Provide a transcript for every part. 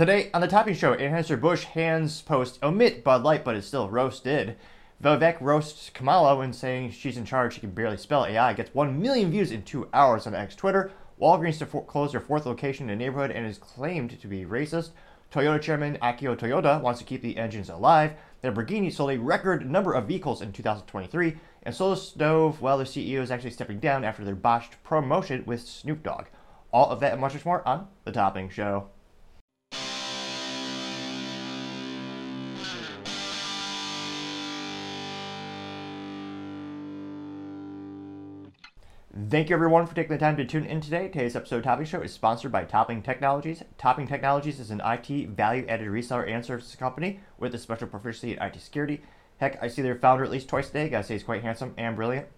Today on the Topping Show, Anheuser-Busch hands post omit Bud Light, but is still roasted. Vivek roasts Kamala when saying she's in charge, she can barely spell AI, gets 1 million views in two hours on X Twitter. Walgreens to for- close their fourth location in the neighborhood and is claimed to be racist. Toyota chairman Akio Toyoda wants to keep the engines alive. Lamborghini sold a record number of vehicles in 2023. And Solo Stove, well, the CEO is actually stepping down after their botched promotion with Snoop Dogg. All of that and much more on The Topping Show. Thank you everyone for taking the time to tune in today. Today's episode Topping Show is sponsored by Topping Technologies. Topping Technologies is an IT value-added reseller and services company with a special proficiency in IT security. Heck, I see their founder at least twice a day. Gotta say he's quite handsome and brilliant.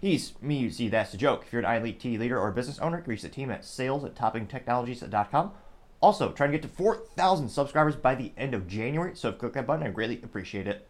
He's me, you see, that's a joke. If you're an IT leader or business owner, reach the team at sales at toppingtechnologies.com. Also, trying to get to 4,000 subscribers by the end of January, so if you click that button, I greatly appreciate it.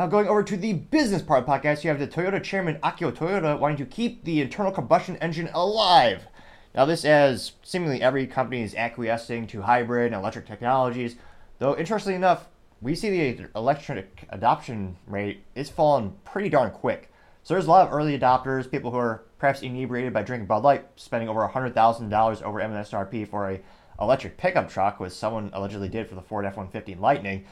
Now, going over to the business part of the podcast, you have the Toyota chairman Akio Toyoda wanting to keep the internal combustion engine alive. Now, this as seemingly every company is acquiescing to hybrid and electric technologies, though interestingly enough, we see the electric adoption rate is falling pretty darn quick. So there's a lot of early adopters, people who are perhaps inebriated by drinking Bud Light, spending over $100,000 over MSRP for a electric pickup truck, which someone allegedly did for the Ford F-150 Lightning.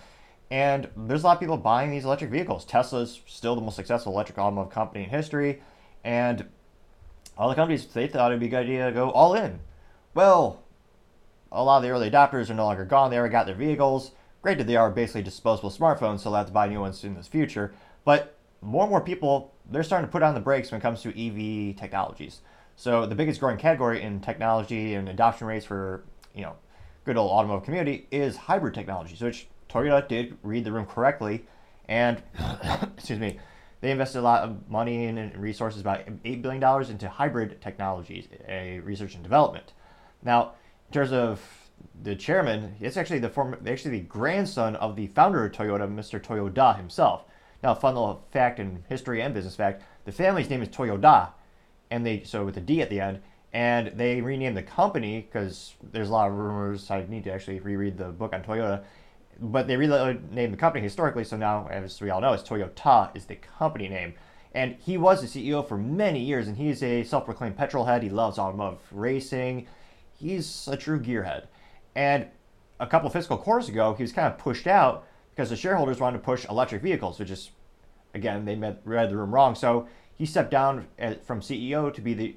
And there's a lot of people buying these electric vehicles. Tesla's still the most successful electric automotive company in history, and all the companies they thought it'd be a good idea to go all in. Well, a lot of the early adopters are no longer gone. They already got their vehicles. Granted, they are basically disposable smartphones, so they'll have to buy new ones in the future. But more and more people, they're starting to put on the brakes when it comes to EV technologies. So the biggest growing category in technology and adoption rates for you know good old automotive community is hybrid technologies, which Toyota did read the room correctly, and excuse me, they invested a lot of money and resources, about eight billion dollars, into hybrid technologies, a research and development. Now, in terms of the chairman, it's actually the former, actually the grandson of the founder of Toyota, Mr. Toyoda himself. Now, fun little fact in history and business fact: the family's name is Toyoda, and they so with a D at the end, and they renamed the company because there's a lot of rumors. I need to actually reread the book on Toyota, but they renamed the company historically. So now, as we all know, it's Toyota is the company name. And he was the CEO for many years, and he's a self-proclaimed petrol head. He loves automotive racing. He's a true gearhead. And a couple fiscal quarters ago, he was kind of pushed out because the shareholders wanted to push electric vehicles, which is, again, they read the room wrong. So he stepped down eh, from CEO to be the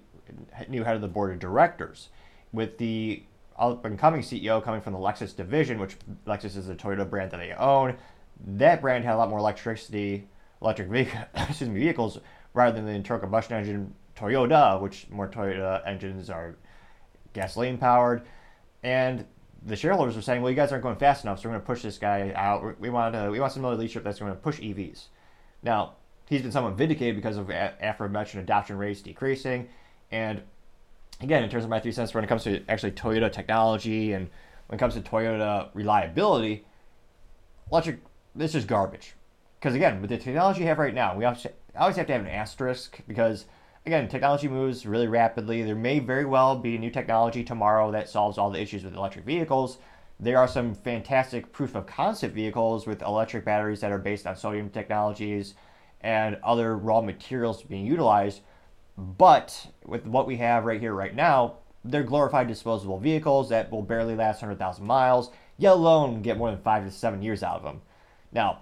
new head of the board of directors, with the up and coming CEO coming from the Lexus division, which Lexus is a Toyota brand that they own. That brand had a lot more electricity, electric vehicle, excuse me, vehicles rather than the internal combustion engine Toyota, which more Toyota engines are gasoline powered. And the shareholders were saying, "Well, you guys aren't going fast enough, so we're going to push this guy out. We want to, we want some other leadership that's going to push EVs." Now, he's been somewhat vindicated because of aforementioned adoption rates decreasing, and again, in terms of my three cents, when it comes to actually Toyota technology and when it comes to Toyota reliability, electric, this is garbage. Because again, with the technology you have right now, we always have to have an asterisk because again, technology moves really rapidly. There may very well be new technology tomorrow that solves all the issues with electric vehicles. There are some fantastic proof of concept vehicles with electric batteries that are based on sodium technologies and other raw materials being utilized but with what we have right here, right now, they're glorified disposable vehicles that will barely last 100,000 miles, yet alone get more than five to seven years out of them. Now,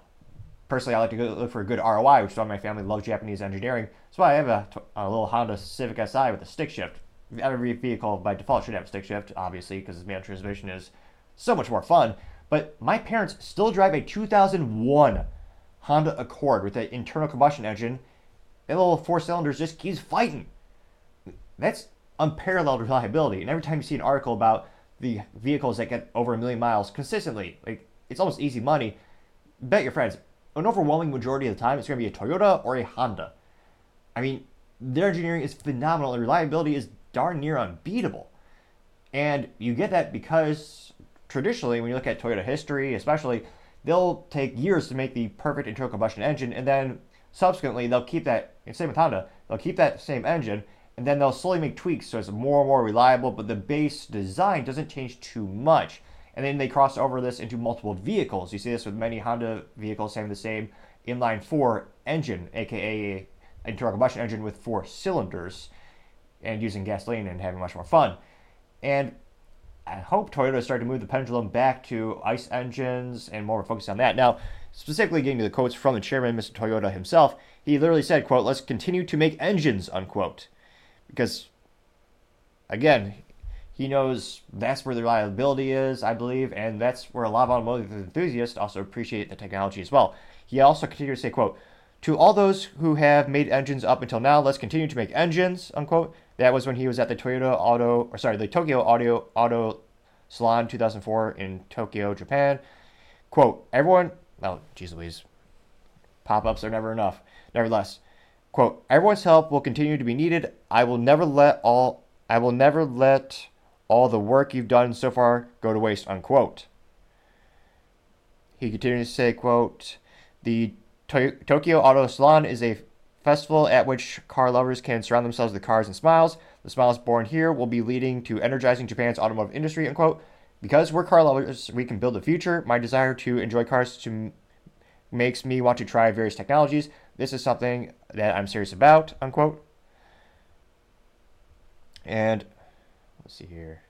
personally, I like to look for a good ROI, which is why my family loves Japanese engineering. So I have a, a little Honda Civic Si with a stick shift. Every vehicle by default should have a stick shift, obviously, because manual transmission is so much more fun. But my parents still drive a 2001 Honda Accord with an internal combustion engine that little four cylinders just keeps fighting. That's unparalleled reliability. And every time you see an article about the vehicles that get over a million miles consistently, like it's almost easy money. Bet your friends, an overwhelming majority of the time, it's going to be a Toyota or a Honda. I mean, their engineering is phenomenal and reliability is darn near unbeatable. And you get that because traditionally, when you look at Toyota history, especially, they'll take years to make the perfect internal combustion engine, and then subsequently they'll keep that same with Honda, they'll keep that same engine, and then they'll slowly make tweaks so it's more and more reliable, but the base design doesn't change too much. And then they cross over this into multiple vehicles. You see this with many Honda vehicles having the same inline four engine, aka internal combustion engine with four cylinders, and using gasoline and having much more fun. And I hope Toyota is starting to move the pendulum back to ICE engines and more focus on that. Now, specifically getting to the quotes from the chairman, Mr. Toyota himself, he literally said, quote, let's continue to make engines, unquote. Because, again, he knows that's where the reliability is, I believe, and that's where a lot of automotive enthusiasts also appreciate the technology as well. He also continued to say, quote, to all those who have made engines up until now, let's continue to make engines, unquote. That was when he was at the Toyota Auto, or sorry, the Tokyo Audio Auto Salon 2004 in Tokyo, Japan. Quote, everyone, oh, geez Louise, pop-ups are never enough. Nevertheless, quote, everyone's help will continue to be needed. I will never let all, I will never let all the work you've done so far go to waste, unquote. He continues to say, quote, the to- Tokyo Auto Salon is a festival at which car lovers can surround themselves with cars and smiles. The smiles born here will be leading to energizing Japan's automotive industry, unquote. Because we're car lovers, we can build the future. My desire to enjoy cars to makes me want to try various technologies. This is something that I'm serious about, unquote. And let's see here.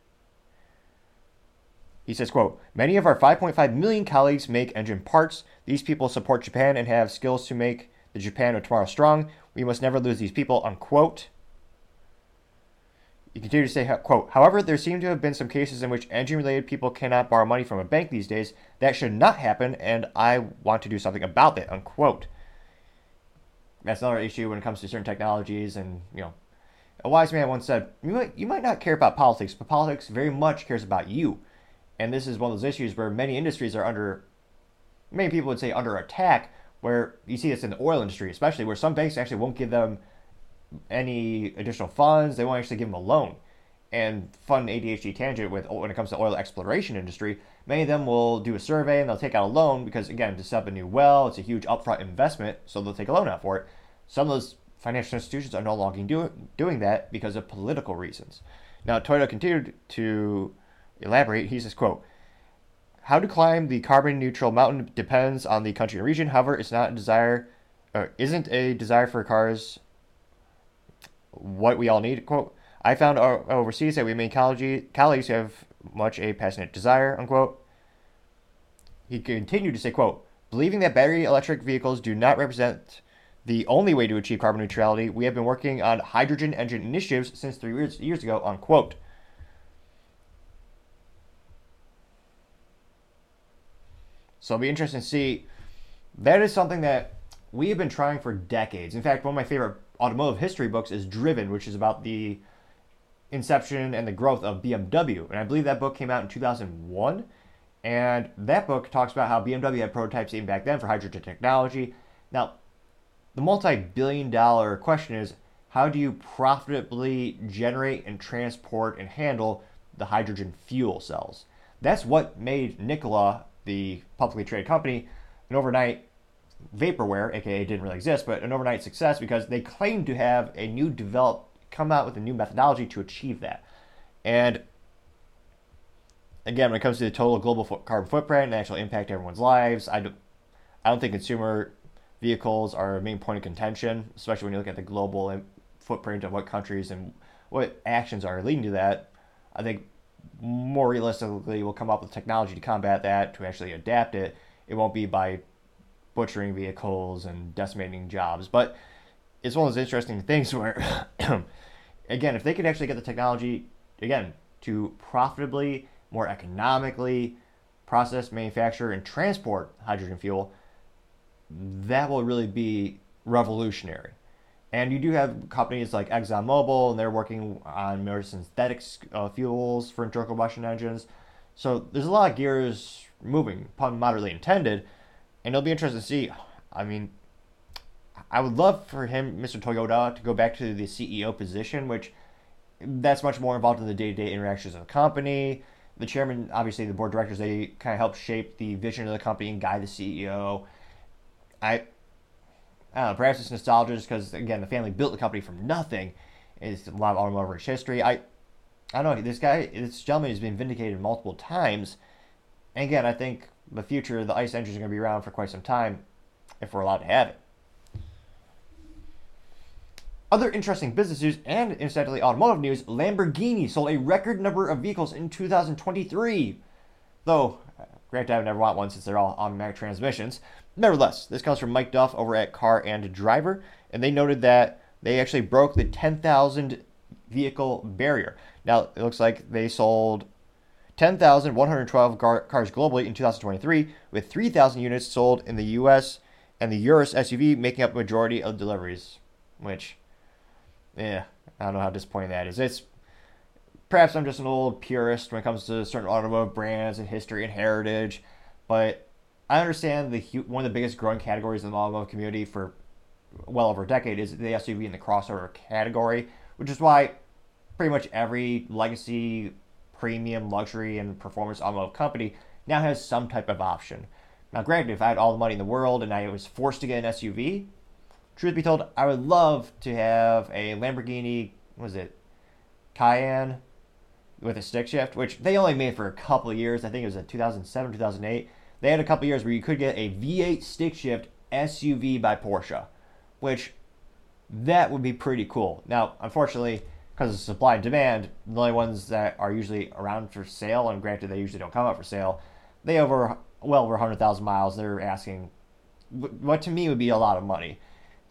He says, quote, Many of our 5.5 million colleagues make engine parts. These people support Japan and have skills to make the Japan of tomorrow strong. We must never lose these people, unquote. You continue to say, quote, however, there seem to have been some cases in which engine-related people cannot borrow money from a bank these days. That should not happen, and I want to do something about that, unquote. That's another issue when it comes to certain technologies, and, you know, a wise man once said, you might, you might not care about politics, but politics very much cares about you. And this is one of those issues where many industries are under, many people would say under attack, where you see this in the oil industry, especially where some banks actually won't give them any additional funds. They won't actually give them a loan. And fun ADHD tangent with when it comes to oil exploration industry, many of them will do a survey and they'll take out a loan because again, to set up a new well, it's a huge upfront investment, so they'll take a loan out for it. Some of those financial institutions are no longer do, doing that because of political reasons. Now, Toyota continued to elaborate, he says, quote, how to climb the carbon neutral mountain depends on the country and region. However, it's not a desire, or isn't a desire for cars what we all need. Quote, I found overseas that we many colleagues have much a passionate desire, unquote. He continued to say, quote, believing that battery electric vehicles do not represent the only way to achieve carbon neutrality, we have been working on hydrogen engine initiatives since three years, years ago, unquote. So it'll be interesting to see. That is something that we have been trying for decades. In fact, one of my favorite automotive history books is Driven, which is about the inception and the growth of BMW. And I believe that book came out in 2001. And that book talks about how BMW had prototypes even back then for hydrogen technology. Now, the multi billion dollar question is how do you profitably generate and transport and handle the hydrogen fuel cells? That's what made Nikola the publicly traded company, an overnight vaporware, aka didn't really exist, but an overnight success because they claimed to have a new develop come out with a new methodology to achieve that. And again, when it comes to the total global carbon footprint and actual impact everyone's lives, I don't, I don't think consumer vehicles are a main point of contention, especially when you look at the global footprint of what countries and what actions are leading to that. I think more realistically, we'll come up with technology to combat that, to actually adapt it. It won't be by butchering vehicles and decimating jobs. But it's one of those interesting things where, again, if they could actually get the technology, again, to profitably, more economically process, manufacture, and transport hydrogen fuel, that will really be revolutionary. And you do have companies like ExxonMobil, and they're working on more synthetic uh, fuels for internal combustion engines. So there's a lot of gears moving, pun moderately intended, and it'll be interesting to see. I mean, I would love for him, Mr. Toyota, to go back to the CEO position, which that's much more involved in the day-to-day interactions of the company. The chairman, obviously, the board of directors, they kind of help shape the vision of the company and guide the CEO. I I don't know, perhaps it's nostalgia just because, again, the family built the company from nothing. It's a lot of automotive history. I, I don't know. This guy, this gentleman has been vindicated multiple times. And again, I think the future, the ICE engine is going to be around for quite some time if we're allowed to have it. Other interesting business news and incidentally automotive news Lamborghini sold a record number of vehicles in 2023. Though, granted, I would never want one since they're all automatic transmissions. Nevertheless, this comes from Mike Duff over at Car and Driver, and they noted that they actually broke the 10,000 vehicle barrier. Now, it looks like they sold 10,112 cars globally in 2023, with 3,000 units sold in the US and the Urus SUV making up majority of deliveries. Which, yeah, I don't know how disappointing that is. It's perhaps I'm just an old purist when it comes to certain automotive brands and history and heritage, but I understand the one of the biggest growing categories in the automotive community for well over a decade is the SUV and the crossover category, which is why pretty much every legacy premium luxury and performance automotive company now has some type of option. Now, granted, if I had all the money in the world and I was forced to get an SUV, truth be told, I would love to have a Lamborghini, was it, Cayenne with a stick shift, which they only made for a couple of years. I think it was in 2007, 2008. They had a couple of years where you could get a V8 stick shift SUV by Porsche, which that would be pretty cool. Now, unfortunately, because of supply and demand, the only ones that are usually around for sale, and granted they usually don't come up for sale, they over well over 100,000 miles. They're asking what to me would be a lot of money.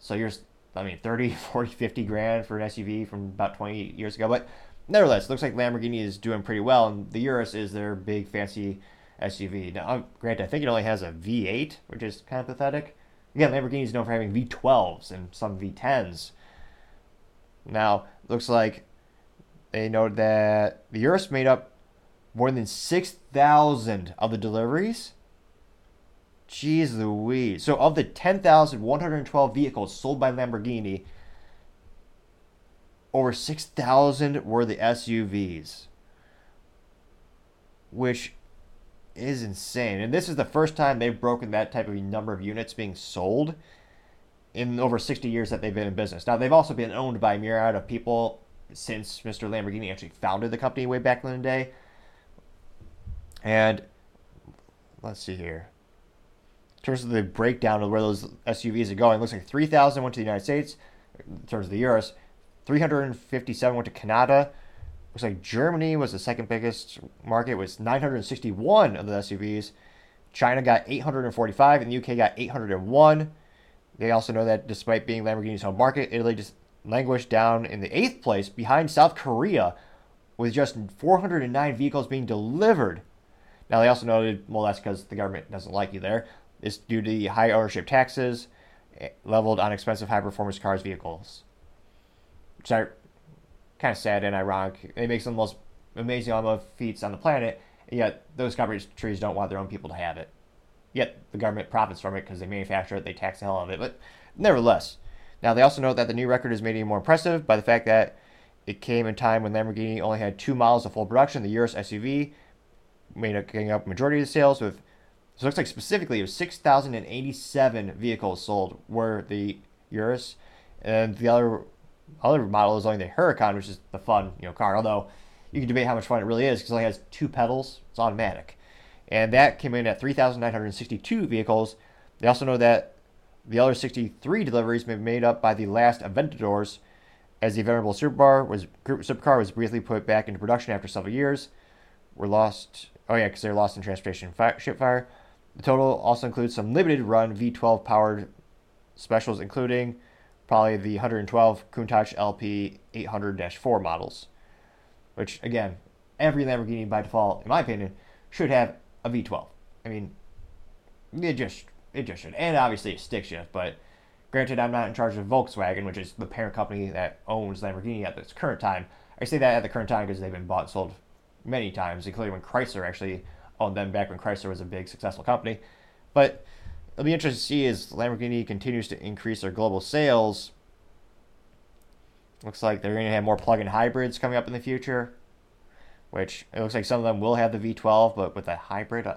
So you're, I mean, 30, 40, 50 grand for an SUV from about 20 years ago. But nevertheless, looks like Lamborghini is doing pretty well, and the Urus is their big fancy SUV. Now, um, granted, I think it only has a V8, which is kind of pathetic. Again, Lamborghini is known for having V12s and some V10s. Now, looks like they noted that the Urus made up more than 6,000 of the deliveries Jeez Louise. So, of the 10,112 vehicles sold by Lamborghini, over 6,000 were the SUVs, which is insane. And this is the first time they've broken that type of number of units being sold in over 60 years that they've been in business. Now, they've also been owned by a myriad of people since Mr. Lamborghini actually founded the company way back in the day. And let's see here in terms of the breakdown of where those SUVs are going, looks like 3,000 went to the United States in terms of the Urus, 357 went to Canada. Looks like Germany was the second biggest market, was 961 of the SUVs. China got 845, and the UK got 801. They also know that despite being Lamborghini's home market, Italy just languished down in the eighth place behind South Korea with just 409 vehicles being delivered. Now, they also noted, well, that's because the government doesn't like you there. It's due to the high ownership taxes eh, leveled on expensive high performance cars vehicles. Which are kind of sad and ironic. It makes them the most amazing automotive feats on the planet, yet those countries don't want their own people to have it. Yet the government profits from it because they manufacture it, they tax the hell out of it. But nevertheless, now they also note that the new record is made even more impressive by the fact that it came in time when Lamborghini only had two models of full production. The Urus SUV made up getting up majority of the sales with so it looks like specifically it was 6,087 vehicles sold were the Urus, and the other other model is only the Huracan, which is the fun you know car. Although you can debate how much fun it really is because it only has two pedals. It's automatic, and that came in at 3,962 vehicles. They also know that the other 63 deliveries may be made up by the last Aventadors, as the venerable supercar was supercar was briefly put back into production after several years. Were lost. Oh yeah, because they're lost in transportation fire, ship fire. The total also includes some limited run V12 powered specials, including probably the 112 Countach LP 800 4 models, which, again, every Lamborghini by default, in my opinion, should have a V12. I mean, it just it just should, and obviously a stick shift. But granted, I'm not in charge of Volkswagen, which is the parent company that owns Lamborghini at this current time. I say that at the current time because they've been bought and sold many times, including when Chrysler actually owned them back when Chrysler was a big successful company. But it'll be interesting to see as Lamborghini continues to increase their global sales. Looks like they're going to have more plug-in hybrids coming up in the future, which it looks like some of them will have the V12, but with a hybrid, uh,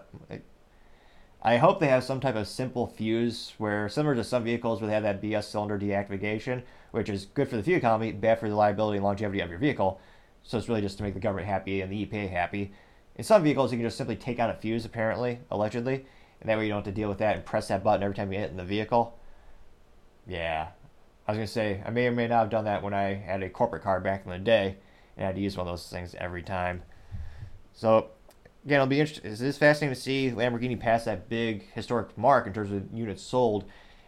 I hope they have some type of simple fuse where, similar to some vehicles where they have that BS cylinder deactivation, which is good for the fuel economy, bad for the reliability and longevity of your vehicle. So it's really just to make the government happy and the EPA happy. In some vehicles, you can just simply take out a fuse, apparently, allegedly, and that way you don't have to deal with that and press that button every time you hit in the vehicle. Yeah, I was gonna say I may or may not have done that when I had a corporate car back in the day, and I had to use one of those things every time. So again, it'll be interesting. It is fascinating to see Lamborghini pass that big historic mark in terms of units sold,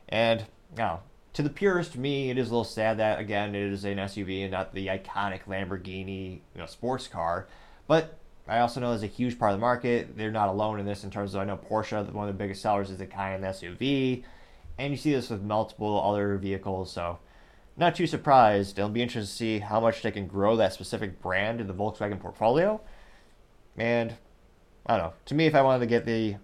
and now to the purist, me, it is a little sad that again it is an SUV and not the iconic Lamborghini, you know, sports car. But I also know there's a huge part of the market. They're not alone in this in terms of I know Porsche, one of the biggest sellers is the Cayenne SUV, and you see this with multiple other vehicles. So not too surprised. It'll be interesting to see how much they can grow that specific brand in the Volkswagen portfolio. And I don't know. To me, if I wanted to get the,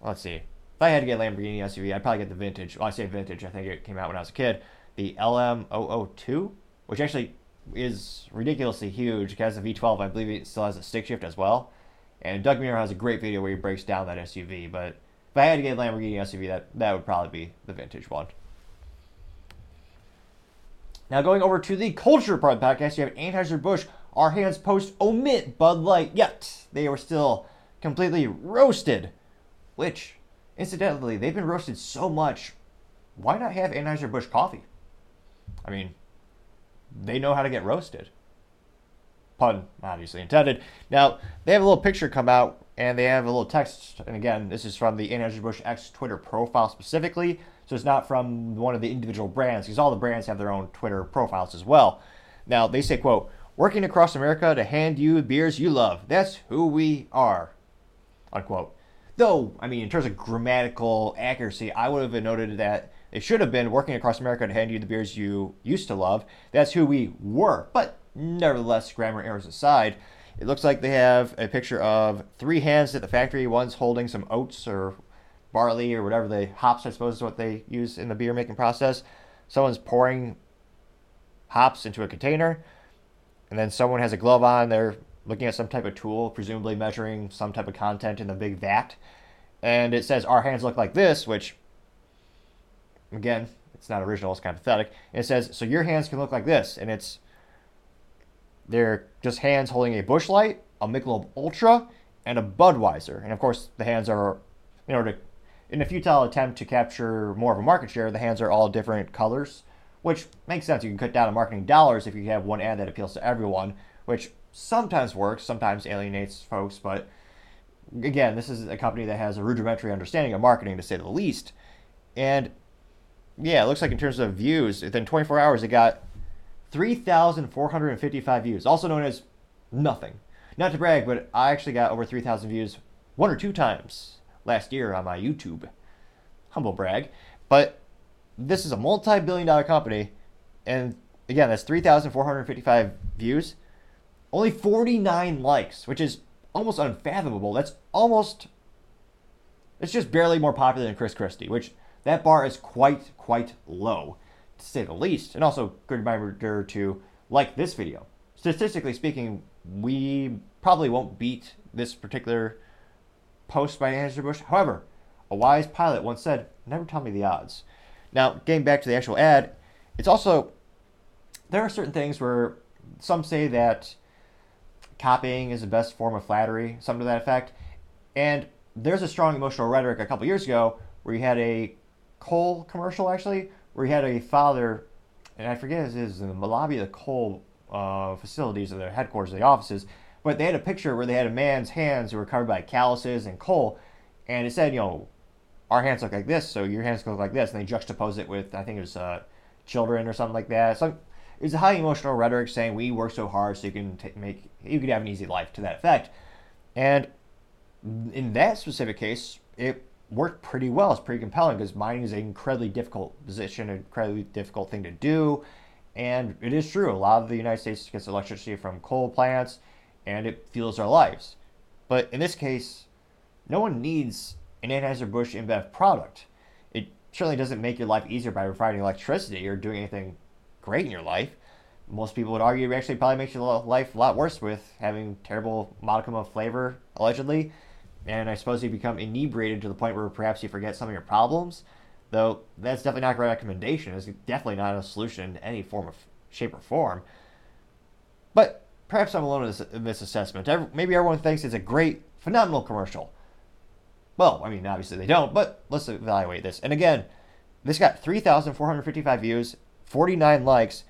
let's see, if I had to get a Lamborghini SUV, I'd probably get the vintage. Well, I say vintage. I think it came out when I was a kid. The LM002, which actually is ridiculously huge. It has a V12. I believe it still has a stick shift as well. And Doug DeMuro has a great video where he breaks down that SUV. But if I had to get a Lamborghini SUV, that, that would probably be the vintage one. Now, going over to the culture part of the podcast, you have Anheuser-Busch, our hands post omit Bud Light, yet they were still completely roasted. Which, incidentally, they've been roasted so much, why not have Anheuser-Busch coffee? I mean, they know how to get roasted. Pun obviously intended. Now, they have a little picture come out and they have a little text. And again, this is from the Anheuser-Busch X Twitter profile specifically. So it's not from one of the individual brands because all the brands have their own Twitter profiles as well. Now, they say, quote, working across America to hand you beers you love. That's who we are, unquote. Though, I mean, in terms of grammatical accuracy, I would have noted that it should have been working across America to hand you the beers you used to love. That's who we were. But nevertheless, grammar errors aside, it looks like they have a picture of three hands at the factory. One's holding some oats or barley or whatever the hops, I suppose, is what they use in the beer making process. Someone's pouring hops into a container, and then someone has a glove on. They're looking at some type of tool, presumably measuring some type of content in the big vat. And it says, Our hands look like this, which, again, it's not original, it's kind of pathetic. And it says, So your hands can look like this. And it's, they're just hands holding a Busch Light, a Michelob Ultra, and a Budweiser. And of course, the hands are, in order to in a futile attempt to capture more of a market share, the hands are all different colors, which makes sense. You can cut down on marketing dollars if you have one ad that appeals to everyone, which sometimes works, sometimes alienates folks, but again, this is a company that has a rudimentary understanding of marketing, to say the least. And yeah, it looks like in terms of views, within 24 hours, it got 3,455 views, also known as nothing. Not to brag, but I actually got over 3,000 views one or two times last year on my YouTube. Humble brag. But this is a multi billion dollar company. And again, that's 3,455 views. Only 49 likes, which is almost unfathomable. That's almost. It's just barely more popular than Chris Christie, which that bar is quite, quite low, to say the least. And also, good reminder to like this video. Statistically speaking, we probably won't beat this particular post by Anheuser-Busch. However, a wise pilot once said, never tell me the odds. Now, getting back to the actual ad, it's also, there are certain things where some say that copying is the best form of flattery, some to that effect. And there's a strong emotional rhetoric a couple years ago where you had a coal commercial, actually, where you had a father, and I forget his, in the lobby of the coal uh, facilities or the headquarters of the offices, but they had a picture where they had a man's hands who were covered by calluses and coal, and it said, you know, our hands look like this, so your hands look like this, and they juxtaposed it with, I think it was uh, children or something like that. So it was a high emotional rhetoric saying we work so hard so you can t- make you could have an easy life to that effect, and in that specific case, it worked pretty well. It's pretty compelling because mining is an incredibly difficult position, an incredibly difficult thing to do. And it is true. A lot of the United States gets electricity from coal plants and it fuels our lives. But in this case, no one needs an Anheuser-Busch InBev product. It certainly doesn't make your life easier by providing electricity or doing anything great in your life. Most people would argue it actually probably makes your life a lot worse with having terrible modicum of flavor, allegedly. and I suppose you become inebriated to the point where perhaps you forget some of your problems. Though that's definitely not a great recommendation. It's definitely not a solution in any form of shape or form. But perhaps I'm alone in this, in this assessment. Maybe everyone thinks it's a great, phenomenal commercial. Well, I mean, obviously they don't, but let's evaluate this. And again, this got 3,455 views, 49 likes,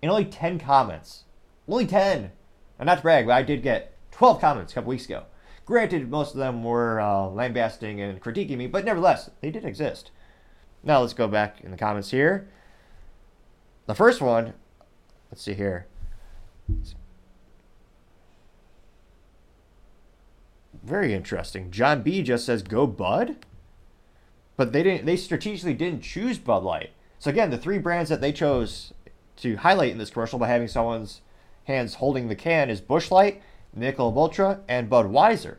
and only 10 comments. Only 10. And not to brag, but I did get 12 comments a couple weeks ago. Granted, most of them were uh, lambasting and critiquing me, but nevertheless, they did exist. Now let's go back in the comments here. The first one, let's see here. Very interesting. John B just says go Bud, but they didn't. They strategically didn't choose Bud Light. So again, the three brands that they chose to highlight in this commercial by having someone's hands holding the can is Busch Light, Michelob Ultra, and Budweiser.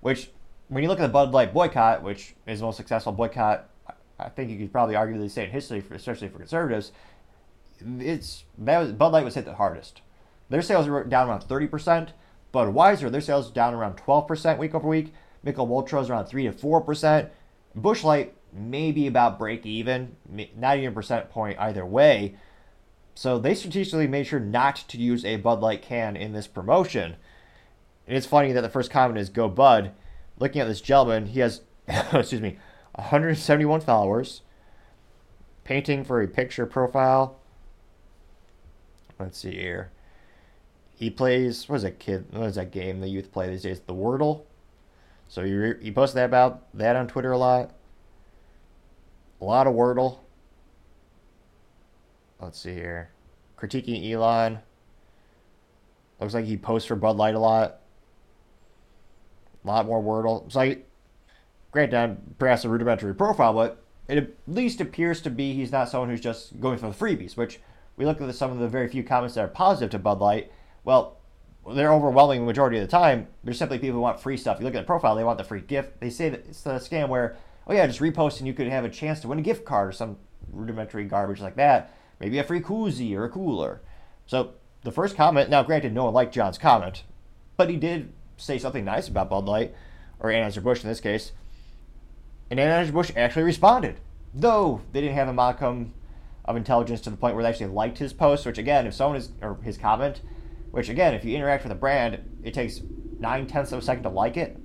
Which, when you look at the Bud Light boycott, which is the most successful boycott, I think you could probably arguably say in history, for, especially for conservatives, it's that was, Bud Light was hit the hardest. Their sales were down around 30%. Budweiser, their sales down around 12% week over week. Michelob Ultra is around 3 to 4%. Busch Light maybe about break even, not even percent point either way. So they strategically made sure not to use a Bud Light can in this promotion. And it's funny that the first comment is "Go Bud." Looking at this gentleman, he has, excuse me, 171 followers. Painting for a picture profile. Let's see here. He plays what is that kid? What is that game the youth play these days? The Wordle. So he he posted that about that on Twitter a lot. A lot of Wordle. Let's see here. Critiquing Elon. Looks like he posts for Bud Light a lot. A lot more Wordle. It's like, granted, perhaps a rudimentary profile, but it at least appears to be he's not someone who's just going for the freebies, which we look at some of the very few comments that are positive to Bud Light. Well, they're overwhelming majority of the time. There's simply people who want free stuff. You look at the profile, they want the free gift. They say that it's a scam where, oh yeah, just repost and you could have a chance to win a gift card or some rudimentary garbage like that. Maybe a free koozie or a cooler. So the first comment, now granted, no one liked John's comment, but he did say something nice about Bud Light, or Anheuser-Busch in this case. And Anheuser-Busch actually responded, though they didn't have a modicum of intelligence to the point where they actually liked his post, which again, if someone is, or his comment, which again, if you interact with a brand, it takes nine tenths of a second to like it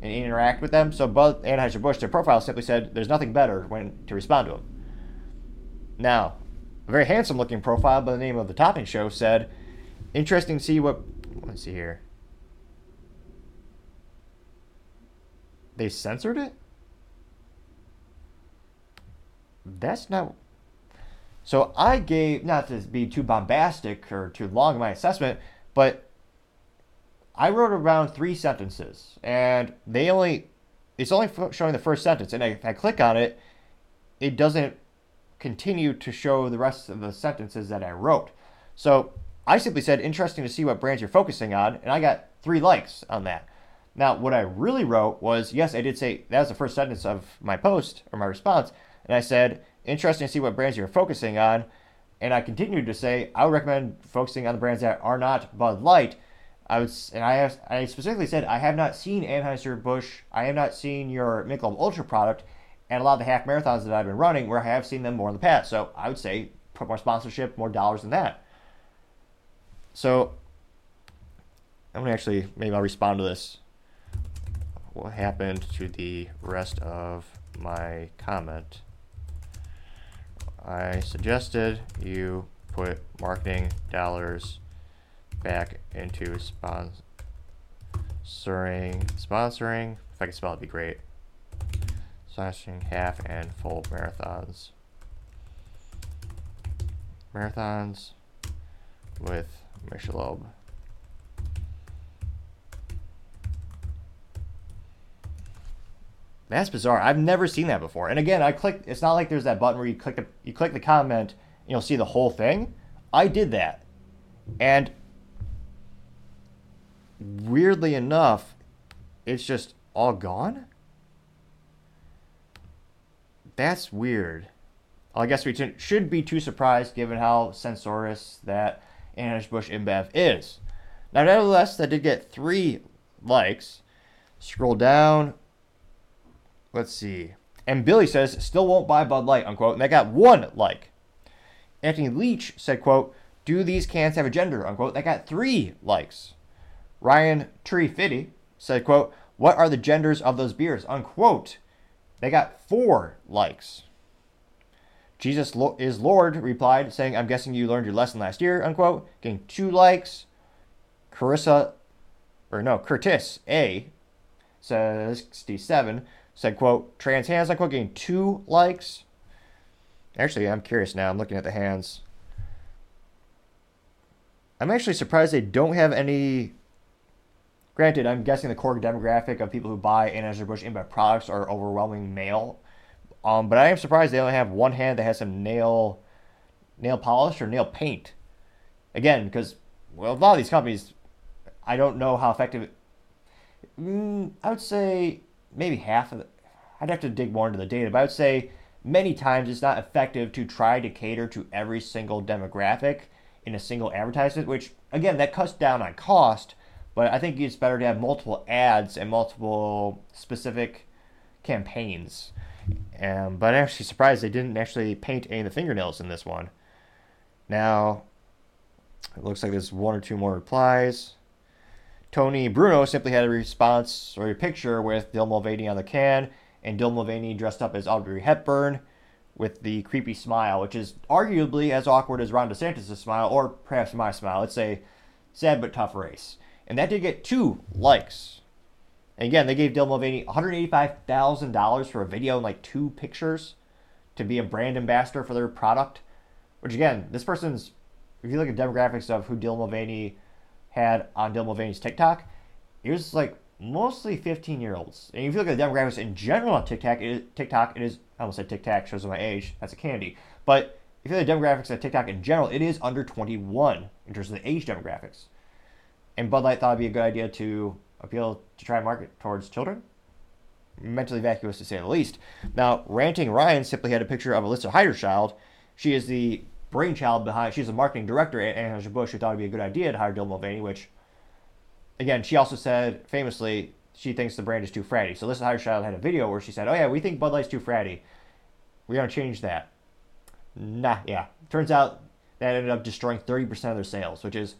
and interact with them. So both Anheuser-Busch, their profile simply said there's nothing better when to respond to them. Now, a very handsome looking profile by the name of the Topping Show said, interesting to see what, let's see here. They censored it? That's not so I gave, not to be too bombastic or too long in my assessment, but I wrote around three sentences, and they only, it's only showing the first sentence, and if I click on it, it doesn't continue to show the rest of the sentences that I wrote. So I simply said, interesting to see what brands you're focusing on, and I got three likes on that. Now, what I really wrote was, yes, I did say that was the first sentence of my post or my response, and I said, interesting to see what brands you're focusing on. And I continued to say I would recommend focusing on the brands that are not Bud Light. I was, and I, have, I specifically said I have not seen Anheuser Busch. I have not seen your Michelob Ultra product, and a lot of the half marathons that I've been running, where I have seen them more in the past. So I would say put more sponsorship, more dollars in that. So I'm gonna actually maybe I'll respond to this. What happened to the rest of my comment? I suggested you put marketing dollars back into sponsoring. Sponsoring, if I could spell it, would be great. Sponsoring half and full marathons. Marathons with Michelob. That's bizarre. I've never seen that before. And again, I clicked. It's not like there's that button where you click the you click the comment, and you'll see the whole thing. I did that, and weirdly enough, it's just all gone. That's weird. Well, I guess we should be too surprised given how censorious that Anheuser-Busch InBev is. Now, nevertheless, that did get three likes. Scroll down. Let's see. And Billy says, still won't buy Bud Light, unquote. And they got one like. Anthony Leach said, quote, do these cans have a gender, unquote. They got three likes. Ryan Tree Fitty said, quote, what are the genders of those beers, unquote. They got four likes. Jesus is Lord replied, saying, I'm guessing you learned your lesson last year, unquote. Getting two likes. Carissa, or no, Curtis A, says 67, said, quote, trans hands, unquote, getting two likes. Actually, I'm curious now. I'm looking at the hands. I'm actually surprised they don't have any. Granted, I'm guessing the core demographic of people who buy Anheuser-Busch InBev products are overwhelming male um, but I am surprised they only have one hand that has some nail nail polish or nail paint. Again, because well, a lot of these companies, I don't know how effective. Mm, I would say maybe half of. The, I'd have to dig more into the data, but I would say many times it's not effective to try to cater to every single demographic in a single advertisement. Which again, that cuts down on cost, but I think it's better to have multiple ads and multiple specific campaigns. Um, but I'm actually surprised they didn't actually paint any of the fingernails in this one. Now, it looks like there's one or two more replies. Tony Bruno simply had a response or a picture with Dylan Mulvaney on the can, and Dylan Mulvaney dressed up as Audrey Hepburn with the creepy smile, which is arguably as awkward as Ron DeSantis' smile, or perhaps my smile. It's a sad but tough race. And that did get two likes. And again, they gave Dylan Mulvaney $185,000 for a video and like two pictures to be a brand ambassador for their product. Which again, this person's, if you look at demographics of who Dylan Mulvaney had on Dylan Mulvaney's TikTok, it was like mostly 15 year olds. And if you look at the demographics in general on TikTok, it is, TikTok, it is, I almost said TikTok shows my age. That's a candy. But if you look at the demographics of TikTok in general, it is under 21 in terms of the age demographics. And Bud Light thought it'd be a good idea to appeal to try and market towards children. Mentally vacuous to say the least. Now, Ranting Ryan simply had a picture of Alissa Heinerscheid. She is the brainchild behind, she's the marketing director at Anheuser-Busch who thought it'd be a good idea to hire Dill Mulvaney, which, again, she also said famously she thinks the brand is too fratty. So Alissa Heinerscheid had a video where she said, oh yeah, we think Bud Light's too fratty. We're to change that. Nah, yeah. Turns out that ended up destroying 30% of their sales, which is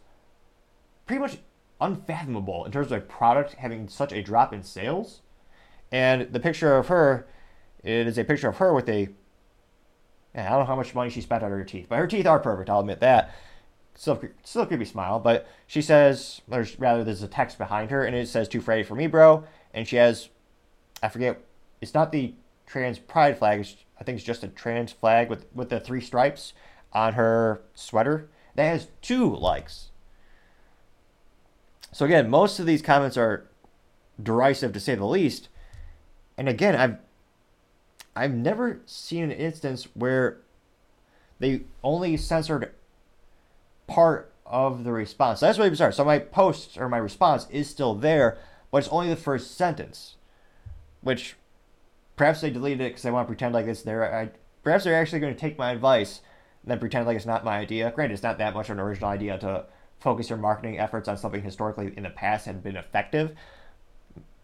pretty much unfathomable in terms of a product having such a drop in sales. And the picture of her, it is a picture of her with a, I don't know how much money she spent on her teeth, but her teeth are perfect. I'll admit that. Still, still creepy smile, but she says, there's rather there's a text behind her, and it says "Too Freddy for me, bro." And she has, I forget, it's not the trans pride flag. I think it's just a trans flag with with the three stripes on her sweater. That has two likes. So again, most of these comments are derisive to say the least. And again, I've I've never seen an instance where they only censored part of the response. So that's really bizarre. So my post or my response is still there, but it's only the first sentence, which perhaps they deleted it because they want to pretend like it's there. I, perhaps they're actually going to take my advice and then pretend like it's not my idea. Granted, it's not that much of an original idea to focus your marketing efforts on something historically in the past had been effective.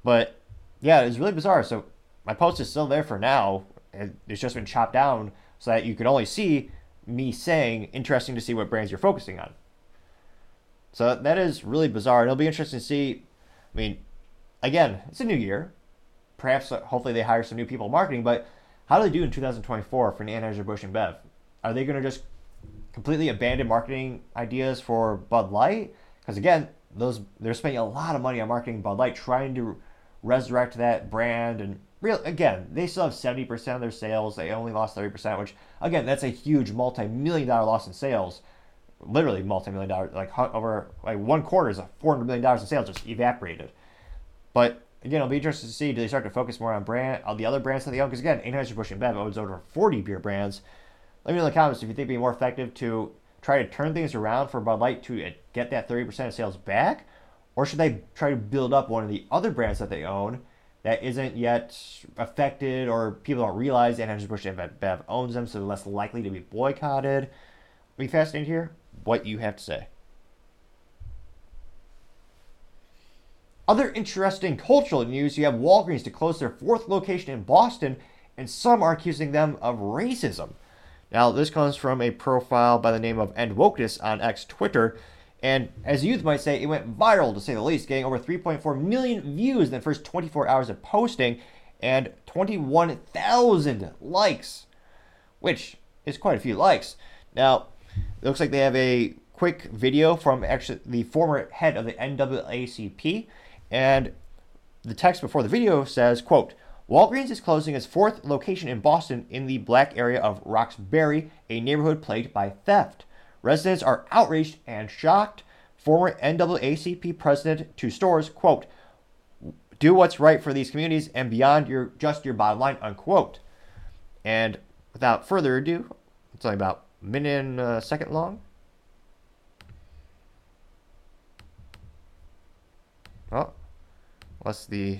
But yeah, it's really bizarre. So my post is still there for now. It's just been chopped down so that you can only see me saying interesting to see what brands you're focusing on. So that is really bizarre. It'll be interesting to see. I mean, again, it's a new year. Perhaps, uh, hopefully, they hire some new people in marketing. But how do they do in 2024 for Anheuser Busch InBev? Are they going to just completely abandon marketing ideas for Bud Light because again, those they're spending a lot of money on marketing Bud Light, trying to resurrect that brand and real again they still have 70% of their sales. They only lost 30% which again that's a huge multi-million dollar loss in sales. Literally multi-million dollar like over like one quarter is a 400 million dollars in sales just evaporated. But again it'll be interesting to see do they start to focus more on brand on the other brands that they own? Because again Anheuser-Busch InBev owns over 40 beer brands. Let me know in the comments if you think it'd be more effective to try to turn things around for Bud Light to uh, get that 30% of sales back, or should they try to build up one of the other brands that they own that isn't yet affected or people don't realize Anheuser-Busch InBev owns them, so they're less likely to be boycotted? Be fascinated to hear what you have to say. Other interesting cultural news you have Walgreens to close their fourth location in Boston, and some are accusing them of racism. Now, this comes from a profile by the name of End Wokeness on X Twitter. And as youth might say, it went viral to say the least, getting over 3.4 million views in the first 24 hours of posting and 21,000 likes, which is quite a few likes. Now, it looks like they have a quick video from actually the former head of the NAACP, and the text before the video says, quote, Walgreens is closing its fourth location in Boston in the black area of Roxbury, a neighborhood plagued by theft. Residents are outraged and shocked. Former NAACP president to stores, quote, do what's right for these communities and beyond your just your bottom line, unquote. And without further ado, it's only about a minute and a second long. Oh, unless the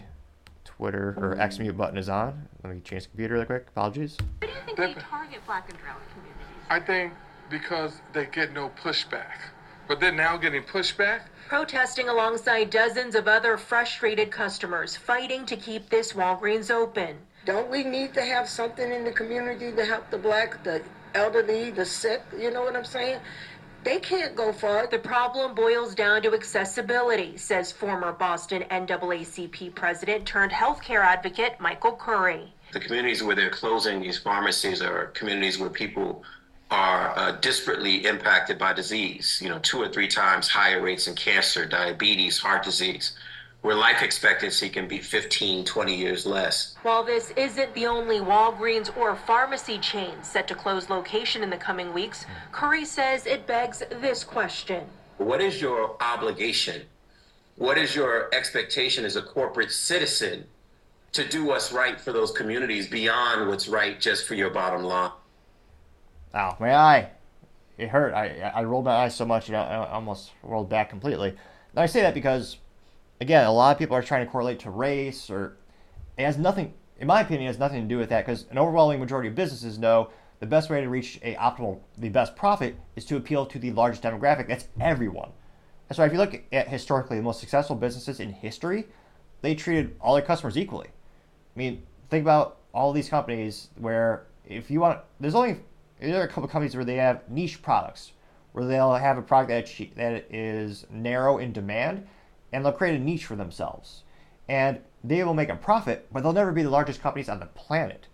Twitter or X mute button is on. Let me change the computer real quick. Apologies. Why do you think they target black and brown communities? I think because they get no pushback. But they're now getting pushback. Protesting alongside dozens of other frustrated customers fighting to keep this Walgreens open. Don't we need to have something in the community to help the black, the elderly, the sick? You know what I'm saying? They can't go far. The problem boils down to accessibility, says former Boston NAACP president turned healthcare advocate Michael Curry. The communities where they're closing these pharmacies are communities where people are uh, disparately impacted by disease, you know, two or three times higher rates in cancer, diabetes, heart disease, where life expectancy can be 15, 20 years less. While this isn't the only Walgreens or pharmacy chain set to close location in the coming weeks, Curry says it begs this question. What is your obligation? What is your expectation as a corporate citizen to do what's right for those communities beyond what's right just for your bottom line? Ow, my eye. It hurt. I, I rolled my eyes so much, know, I almost rolled back completely. And I say that because, again, a lot of people are trying to correlate to race, or it has nothing, in my opinion, it has nothing to do with that because an overwhelming majority of businesses know the best way to reach a optimal, the best profit is to appeal to the largest demographic. That's everyone. That's why if you look at historically the most successful businesses in history, they treated all their customers equally. I mean, think about all these companies where if you want, there's only there are a couple companies where they have niche products, where they'll have a product that that is narrow in demand, and they'll create a niche for themselves, and they will make a profit, but they'll never be the largest companies on the planet.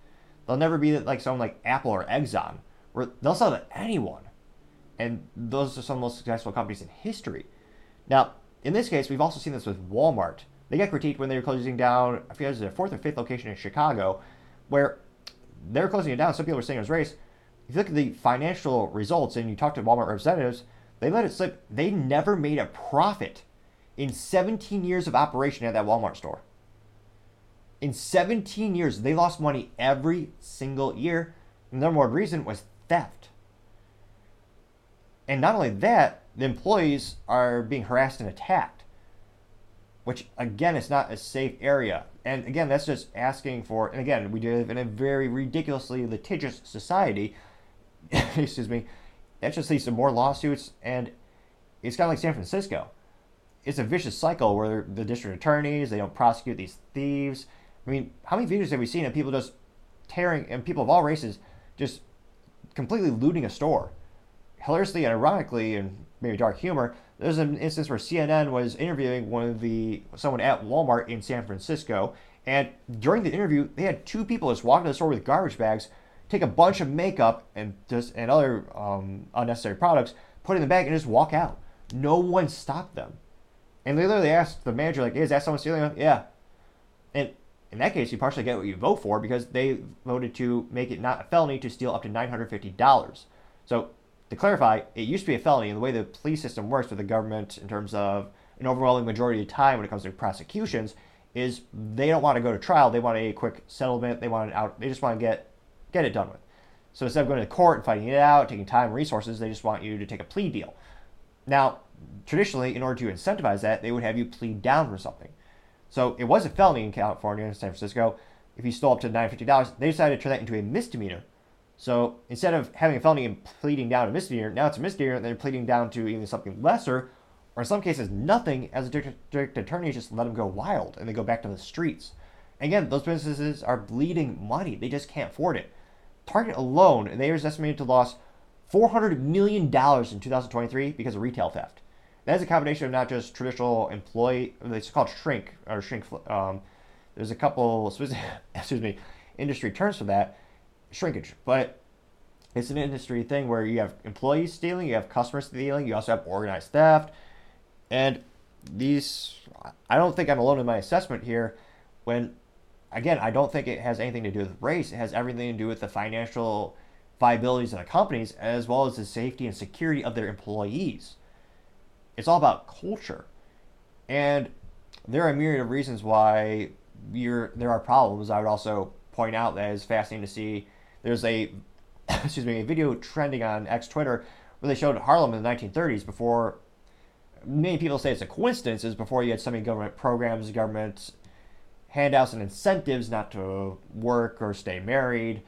They'll never be like someone like Apple or Exxon, where they'll sell to anyone, and those are some of the most successful companies in history. Now, in this case, we've also seen this with Walmart. They got critiqued when they were closing down, I forget it was their fourth or fifth location in Chicago, where they're closing it down. Some people were saying it was race if you look at the financial results and you talk to Walmart representatives, they let it slip. They never made a profit in 17 years of operation at that Walmart store. In 17 years, they lost money every single year. And the number one reason was theft. And not only that, the employees are being harassed and attacked, which again is not a safe area. And again, that's just asking for, and again, we live in a very ridiculously litigious society excuse me, that just leads to more lawsuits, and it's kind of like San Francisco. It's a vicious cycle where the district attorneys they don't prosecute these thieves. I mean, how many videos have we seen of people just tearing and people of all races just completely looting a store? Hilariously and ironically, and maybe dark humor, there's an instance where CNN was interviewing one of the someone at Walmart in San Francisco, and during the interview, they had two people just walking into the store with garbage bags take a bunch of makeup and just and other um, unnecessary products, put it in the bag, and just walk out. No one stopped them. And they literally asked the manager, like, "Is that someone stealing?" Yeah. And in that case, you partially get what you vote for because they voted to make it not a felony to steal up to nine hundred fifty dollars. So to clarify, it used to be a felony, and the way the police system works with the government in terms of an overwhelming majority of time when it comes to prosecutions is they don't want to go to trial. They want a quick settlement. They want an out. They just want to get get it done with. So instead of going to court and fighting it out, taking time and resources, they just want you to take a plea deal. Now, traditionally, in order to incentivize that, they would have you plead down for something. So it was a felony in California and San Francisco. If you stole up to $950, they decided to turn that into a misdemeanor. So instead of having a felony and pleading down a misdemeanor, now it's a misdemeanor and they're pleading down to even something lesser, or in some cases nothing, as the district attorneys just let them go wild and they go back to the streets. Again, those businesses are bleeding money. They just can't afford it. Target alone, and they are estimated to lose $400 million in 2023 because of retail theft. That is a combination of not just traditional employee, it's called shrink or shrink. Um, there's a couple, excuse me, industry terms for that, shrinkage. But it's an industry thing where you have employees stealing, you have customers stealing, you also have organized theft. And these, I don't think I'm alone in my assessment here. When, again, I don't think it has anything to do with race. It has everything to do with the financial viabilities of the companies as well as the safety and security of their employees. It's all about culture. And there are a myriad of reasons why you're, there are problems. I would also point out that it's fascinating to see there's a excuse me a video trending on X Twitter where they showed Harlem in the 1930s before many people say it's a coincidence is before you had so many government programs, government handouts and incentives not to work or stay married.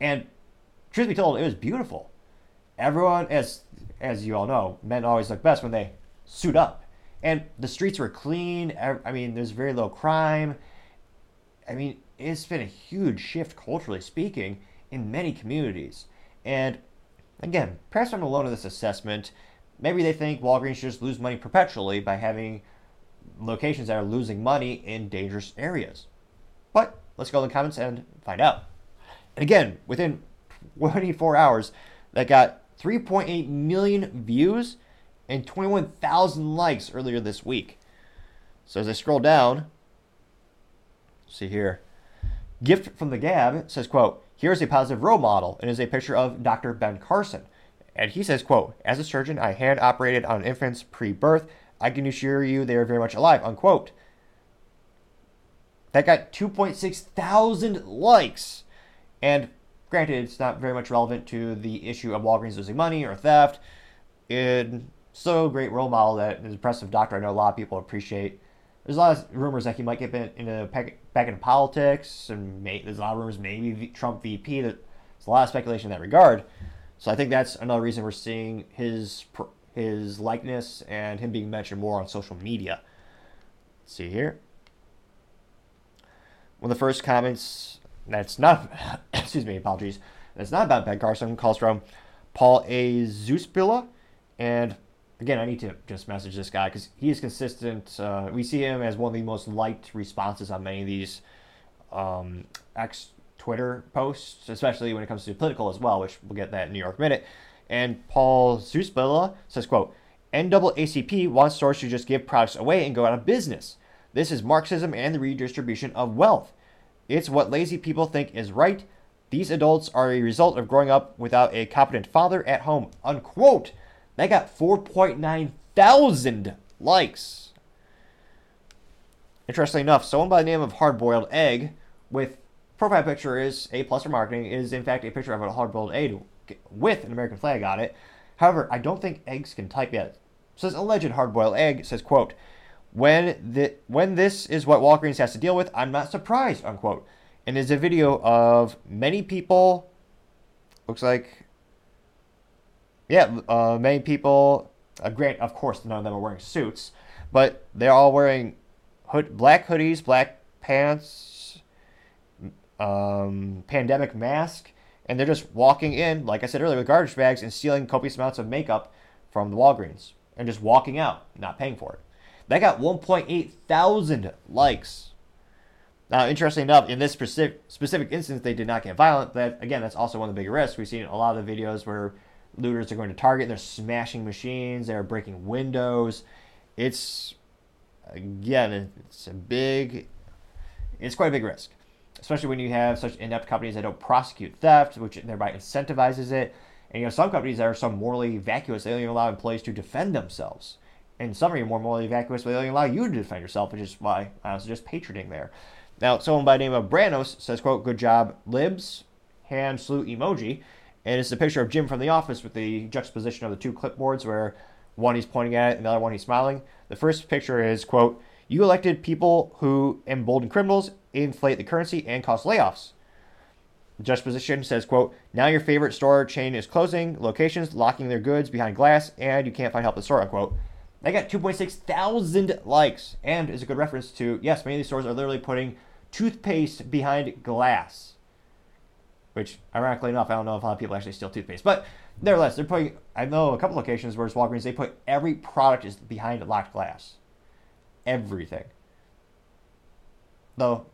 And truth be told, it was beautiful. Everyone, as as you all know, men always look best when they suit up. And the streets were clean. I mean, there's very low crime. I mean, it's been a huge shift culturally speaking in many communities. And again, perhaps I'm alone in this assessment. Maybe they think Walgreens should just lose money perpetually by having locations that are losing money in dangerous areas. But let's go in the comments and find out. And again, within 24 hours, that got 3.8 million views and 21,000 likes earlier this week. So as I scroll down, see here, Gift from the Gab says, quote, here's a positive role model and is a picture of Dr. Ben Carson. And he says, quote, as a surgeon, I hand operated on infants pre-birth. I can assure you they are very much alive, unquote. That got 2.6 thousand likes. And granted, it's not very much relevant to the issue of Walgreens losing money or theft. It's so great role model that an impressive doctor I know a lot of people appreciate there's a lot of rumors that he might get into back into politics, and may, there's a lot of rumors maybe Trump VP. There's a lot of speculation in that regard. So I think that's another reason we're seeing his his likeness and him being mentioned more on social media. Let's see here. One of the first comments that's not excuse me, apologies. That's not about Ben Carson calls from Paul A. Zuspila, and again, I need to just message this guy because he is consistent. Uh, we see him as one of the most liked responses on many of these um, X Twitter posts, especially when it comes to political as well, which we'll get that in New York minute. And Paul Zusbilla says, quote, NAACP wants stores to just give products away and go out of business. This is Marxism and the redistribution of wealth. It's what lazy people think is right. These adults are a result of growing up without a competent father at home. Unquote. That got 4.9 thousand likes. Interestingly enough, someone by the name of Hardboiled Egg, with profile picture is A plus for marketing, is in fact a picture of a hard-boiled egg with an American flag on it. However, I don't think eggs can type yet. Says alleged hard-boiled egg says quote, when the when this is what Walgreens has to deal with, I'm not surprised unquote. And there's a video of many people. Looks like yeah, uh, many people, uh, great, of course, none of them are wearing suits, but they're all wearing hood, black hoodies, black pants, um, pandemic mask, and they're just walking in, like I said earlier, with garbage bags and stealing copious amounts of makeup from the Walgreens and just walking out, not paying for it. That got 1.8 thousand likes. Now, interesting enough, in this specific specific instance, they did not get violent. But again, that's also one of the big risks. We've seen a lot of the videos where looters are going to target. They're smashing machines. They're breaking windows. It's again, it's a big, it's quite a big risk, especially when you have such inept companies that don't prosecute theft, which thereby incentivizes it. And you know, some companies that are so morally vacuous, they don't allow employees to defend themselves. And some are more morally vacuous, but they don't allow you to defend yourself, which is why I was just patroning there. Now, someone by the name of Branos says, quote, good job, libs, hand salute emoji. And it's a picture of Jim from The Office with the juxtaposition of the two clipboards where one he's pointing at it and the other one he's smiling. The first picture is, quote, you elected people who embolden criminals, inflate the currency, and cause layoffs. The juxtaposition says, quote, now your favorite store chain is closing, locations locking their goods behind glass, and you can't find help at the store, unquote. They got 2.6 thousand likes and is a good reference to yes, many of these stores are literally putting toothpaste behind glass. Which, ironically enough, I don't know if a lot of people actually steal toothpaste, but nevertheless, they're putting. I know a couple locations where it's Walgreens, they put every product is behind locked glass, everything. Though,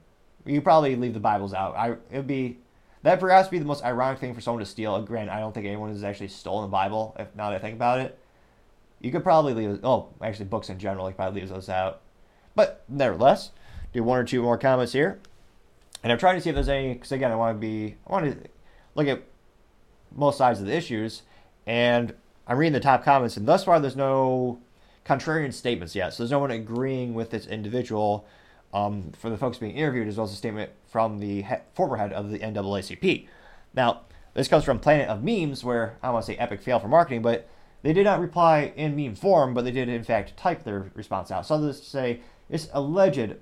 you probably leave the Bibles out. I it'd be that perhaps be the most ironic thing for someone to steal. A grant, I don't think anyone has actually stolen the Bible. If now that I think about it, you could probably leave. Oh, actually, books in general, you probably leave those out. But nevertheless, do one or two more comments here, and I'm trying to see if there's any. Because again, I want to be. I want to look at both sides of the issues, and I'm reading the top comments, and thus far there's no contrarian statements yet. So there's no one agreeing with this individual um, for the folks being interviewed, as well as a statement from the he- former head of the NAACP. Now, this comes from Planet of Memes, where I want to say epic fail for marketing, but they did not reply in meme form, but they did in fact type their response out. So let's say this alleged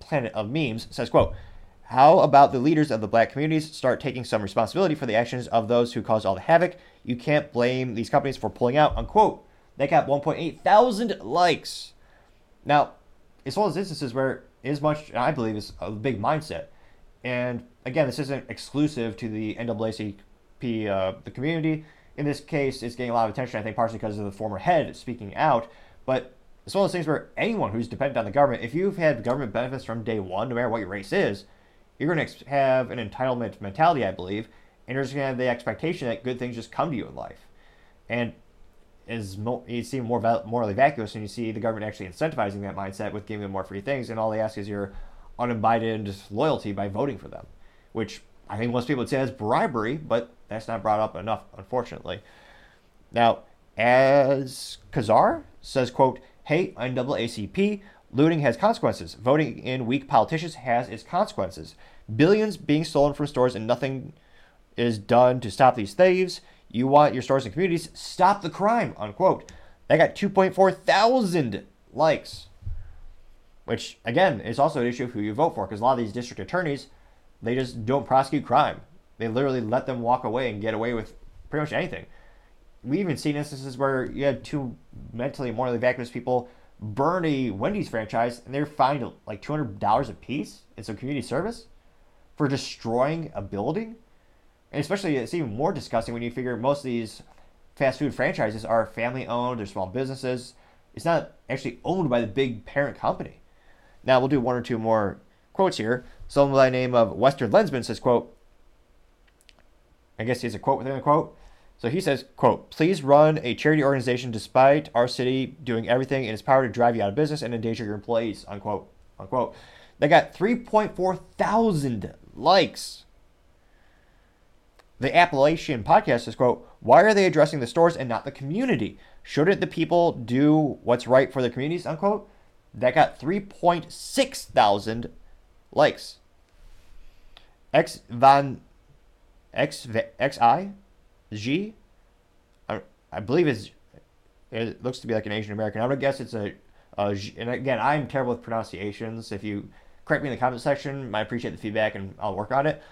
Planet of Memes says, "quote." How about the leaders of the black communities start taking some responsibility for the actions of those who caused all the havoc? You can't blame these companies for pulling out, unquote. They got 1.8 thousand likes. Now, it's one of those instances where as much I believe is a big mindset. And again, this isn't exclusive to the NAACP, uh, the community. In this case, it's getting a lot of attention, I think, partially because of the former head speaking out. But it's one of those things where anyone who's dependent on the government, if you've had government benefits from day one, no matter what your race is, you're going to have an entitlement mentality, I believe, and you're just going to have the expectation that good things just come to you in life. And as mo- you seem more val- morally vacuous, and you see the government actually incentivizing that mindset with giving them more free things, and all they ask is your uninvited loyalty by voting for them, which I think most people would say is bribery, but that's not brought up enough, unfortunately. Now, as Kazar says, quote, Hey, NAACP, looting has consequences. Voting in weak politicians has its consequences. Billions being stolen from stores and nothing is done to stop these thieves. You want your stores and communities, stop the crime, unquote. That got 2.4 thousand likes. Which, again, is also an issue of who you vote for, because a lot of these district attorneys, they just don't prosecute crime. They literally let them walk away and get away with pretty much anything. We've even seen instances where you had two mentally and morally vacuous people burn a Wendy's franchise and they're fined like $200 a piece in some community service for destroying a building. And especially, it's even more disgusting when you figure most of these fast food franchises are family owned, they're small businesses. It's not actually owned by the big parent company. Now, we'll do one or two more quotes here. Someone by the name of Western Lensman says, quote, I guess he has a quote within a quote. So he says, quote, please run a charity organization despite our city doing everything in its power to drive you out of business and endanger your employees, unquote, unquote. They got 3.4 thousand likes. The Appalachian podcast says, quote, why are they addressing the stores and not the community? Shouldn't the people do what's right for their communities, unquote? That got 3.6 thousand likes. X Van X X I G, I, I believe is it looks to be like an Asian American. I would guess it's a, and again I'm terrible with pronunciations. If you correct me in the comment section, I appreciate the feedback and I'll work on it.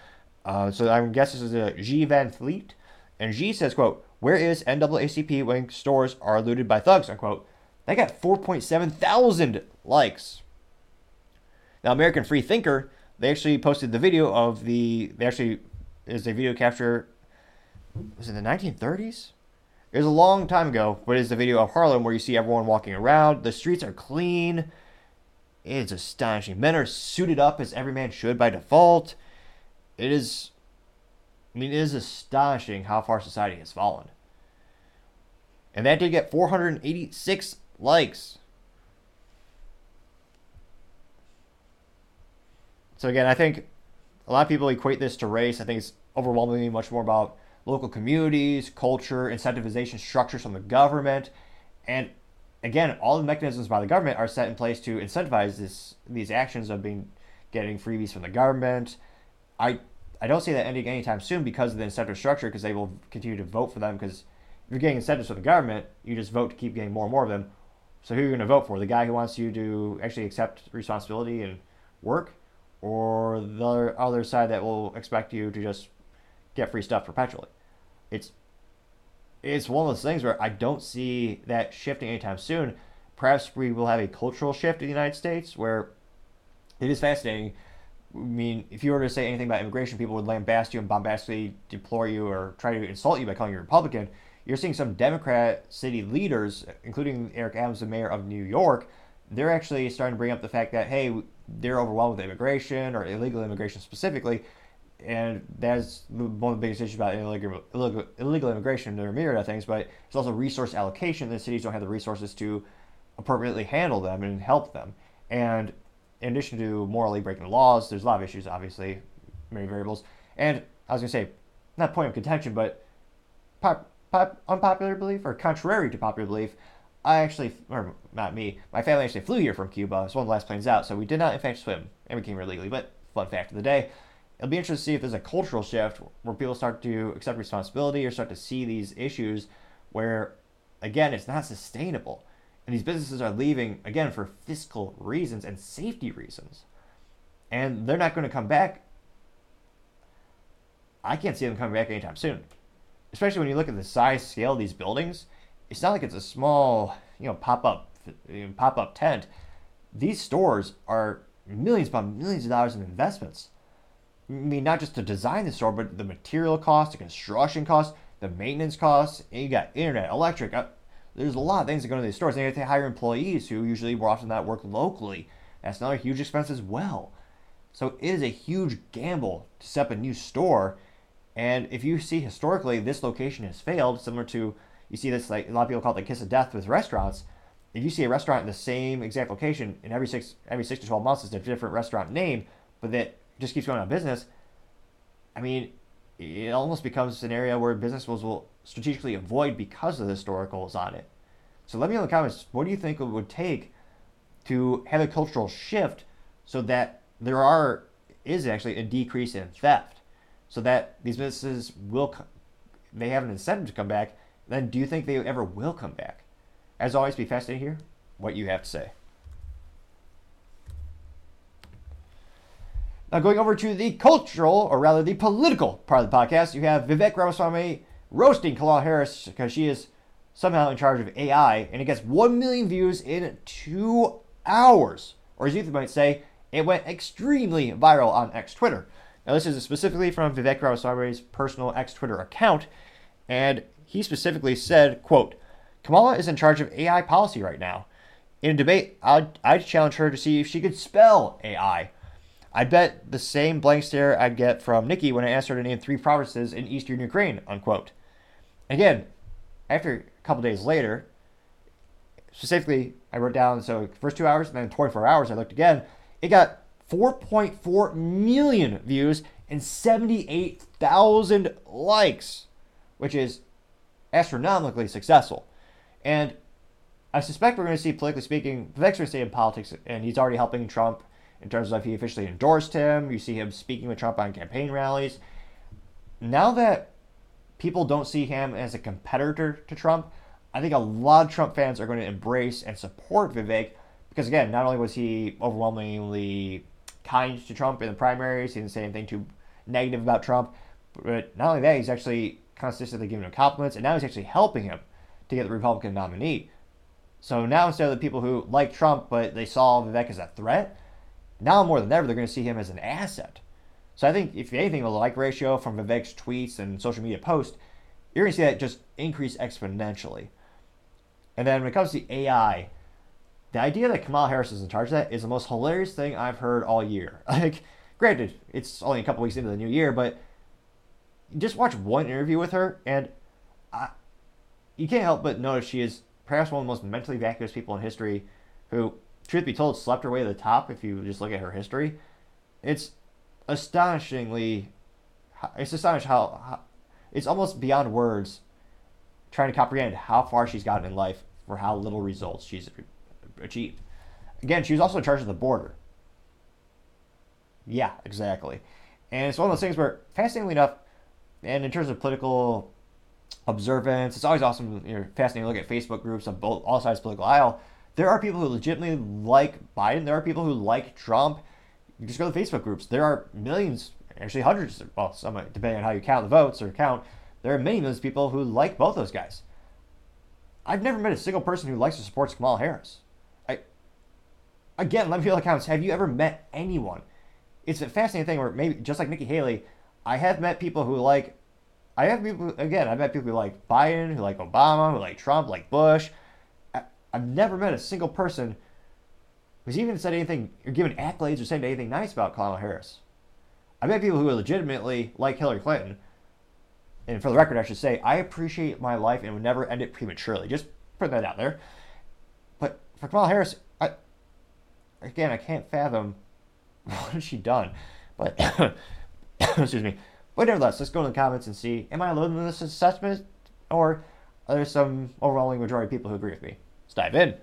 Uh, so I'm guessing this is a G Van Fleet, and G says, "quote Where is NAACP when stores are looted by thugs?" Unquote. That got 4.7 thousand likes. Now, American Free Thinker, they actually posted the video of the. They actually is a video capture. Was it the 1930s? It was a long time ago, but it's a video of Harlem where you see everyone walking around. The streets are clean. It's astonishing. Men are suited up as every man should by default. It is. I mean, it is astonishing how far society has fallen. And that did get 486 likes. So again, I think a lot of people equate this to race. I think it's overwhelmingly much more about local communities, culture, incentivization structures from the government, and again, all the mechanisms by the government are set in place to incentivize this these actions of being getting freebies from the government. I I don't see that ending anytime soon because of the incentive structure because they will continue to vote for them because if you're getting incentives from the government, you just vote to keep getting more and more of them. So who are you going to vote for? The guy who wants you to actually accept responsibility and work, or the other side that will expect you to just get free stuff perpetually? It's it's one of those things where I don't see that shifting anytime soon. Perhaps we will have a cultural shift in the United States where it is fascinating. I mean, if you were to say anything about immigration, people would lambast you and bombastically deplore you or try to insult you by calling you a Republican. You're seeing some Democrat city leaders, including Eric Adams, the mayor of New York, they're actually starting to bring up the fact that, hey, they're overwhelmed with immigration or illegal immigration specifically. And that's one of the biggest issues about illegal, illegal, illegal immigration. There are myriad of things, but it's also resource allocation. The cities don't have the resources to appropriately handle them and help them. And in addition to morally breaking the laws, there's a lot of issues, obviously, many variables. And I was going to say, not point of contention, but pop, pop, unpopular belief or contrary to popular belief, I actually, or not me, my family actually flew here from Cuba. It's one of the last planes out, so we did not, in fact, swim, and we came here legally. But fun fact of the day, it'll be interesting to see if there's a cultural shift where people start to accept responsibility or start to see these issues where, again, it's not sustainable. And these businesses are leaving, again, for fiscal reasons and safety reasons. And they're not going to come back. I can't see them coming back anytime soon. Especially when you look at the size scale of these buildings. It's not like it's a small, you know, pop up pop up tent. These stores are millions upon millions of dollars in investments. I mean, not just to design the store, but the material costs, the construction costs, the maintenance costs. And you got internet, electric. Uh, There's a lot of things that go into these stores. And you have to hire employees who usually more often not work locally. That's another huge expense as well. So it is a huge gamble to set up a new store. And if you see historically, this location has failed, similar to you see this like a lot of people call it the kiss of death with restaurants. If you see a restaurant in the same exact location, in every six every six to twelve months it's a different restaurant name, but that just keeps going out of business. I mean, it almost becomes an area where business will strategically avoid because of the historicals on it. So let me know in the comments, what do you think it would take to have a cultural shift so that there are is actually a decrease in theft, so that these businesses will they have an incentive to come back. Then do you think they ever will come back? As always, be fascinated hear what you have to say. Now, going over to the cultural, or rather the political part of the podcast, you have Vivek Ramaswamy roasting Kamala Harris because she is somehow in charge of AI, and it gets 1 million views in two hours. Or as you might say, it went extremely viral on X Twitter. Now, this is specifically from Vivek Ramaswamy's personal X Twitter account, and he specifically said, quote, Kamala is in charge of AI policy right now. In a debate, I'd, I'd challenge her to see if she could spell AI. I bet the same blank stare I'd get from Nikki when I asked her to name three provinces in eastern Ukraine, unquote. Again, after a couple days later, specifically, I wrote down, so first two hours and then 24 hours, I looked again, it got 4.4 million views and 78,000 likes, which is astronomically successful. And I suspect we're going to see, politically speaking, Vivek's going to stay in politics, and he's already helping Trump in terms of he officially endorsed him. You see him speaking with Trump on campaign rallies. Now that people don't see him as a competitor to Trump, I think a lot of Trump fans are going to embrace and support Vivek because, again, not only was he overwhelmingly kind to Trump in the primaries, he didn't say anything too negative about Trump, but not only that, he's actually consistently giving him compliments, and now he's actually helping him to get the Republican nominee. So now instead of the people who like Trump but they saw Vivek as a threat, now more than ever they're going to see him as an asset. So I think if anything, the like ratio from Vivek's tweets and social media posts, you're going to see that just increase exponentially. And then when it comes to AI, the idea that Kamala Harris is in charge of that is the most hilarious thing I've heard all year. Like, granted, it's only a couple weeks into the new year, but just watch one interview with her, and I, you can't help but notice she is perhaps one of the most mentally vacuous people in history who, truth be told, slept her way to the top if you just look at her history. It's astonishingly, it's astonishing how, how it's almost beyond words trying to comprehend how far she's gotten in life for how little results she's achieved. Again, she was also in charge of the border. Yeah, exactly. And it's one of those things where, fascinatingly enough, and in terms of political observance, it's always awesome, you know, fascinating to look at Facebook groups of both all sides of political aisle. There are people who legitimately like Biden. There are people who like Trump. You just go to Facebook groups. There are millions, actually hundreds, well, some depending on how you count the votes or count, there are many millions of people who like both those guys. I've never met a single person who likes or supports Kamala Harris. I again, let me in the. Have you ever met anyone? It's a fascinating thing where maybe just like Nikki Haley, I have met people who like. I have people again. I've met people who like Biden, who like Obama, who like Trump, like Bush. I've never met a single person who's even said anything or given accolades or said anything nice about Kamala Harris. I met people who legitimately like Hillary Clinton. And for the record, I should say, I appreciate my life and would never end it prematurely. Just put that out there. But for Kamala Harris, I, again, I can't fathom what has she done. But, excuse me. But nevertheless, let's go to the comments and see, am I alone in this assessment? Or are there some overwhelming majority of people who agree with me? Let's dive in.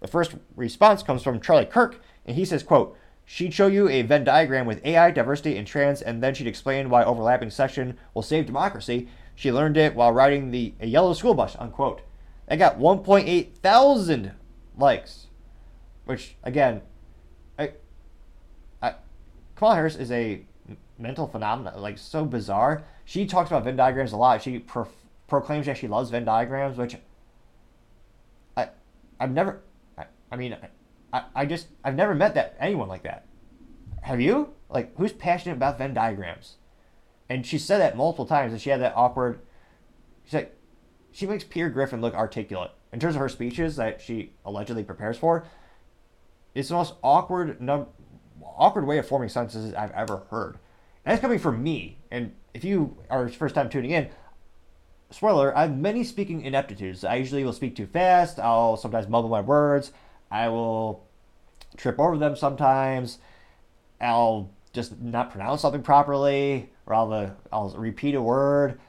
The first response comes from Charlie Kirk, and he says, quote, She'd show you a Venn diagram with AI, diversity, and trans, and then she'd explain why overlapping section will save democracy. She learned it while riding the a yellow school bus, unquote. That got 1.8 thousand likes, which again, I, I, Kamala Harris is a mental phenomenon, like so bizarre. She talks about Venn diagrams a lot. She pro- proclaims that she loves Venn diagrams, which I, I've never. I, I mean, I, I just I've never met that anyone like that. Have you? Like who's passionate about Venn diagrams? And she said that multiple times, and she had that awkward. She's like, she makes Peter Griffin look articulate in terms of her speeches that she allegedly prepares for. It's the most awkward, num- awkward way of forming sentences I've ever heard. And that's coming from me. And if you are first time tuning in, spoiler, I have many speaking ineptitudes. I usually will speak too fast. I'll sometimes mumble my words. I will trip over them sometimes. I'll just not pronounce something properly, or I'll, uh, I'll repeat a word.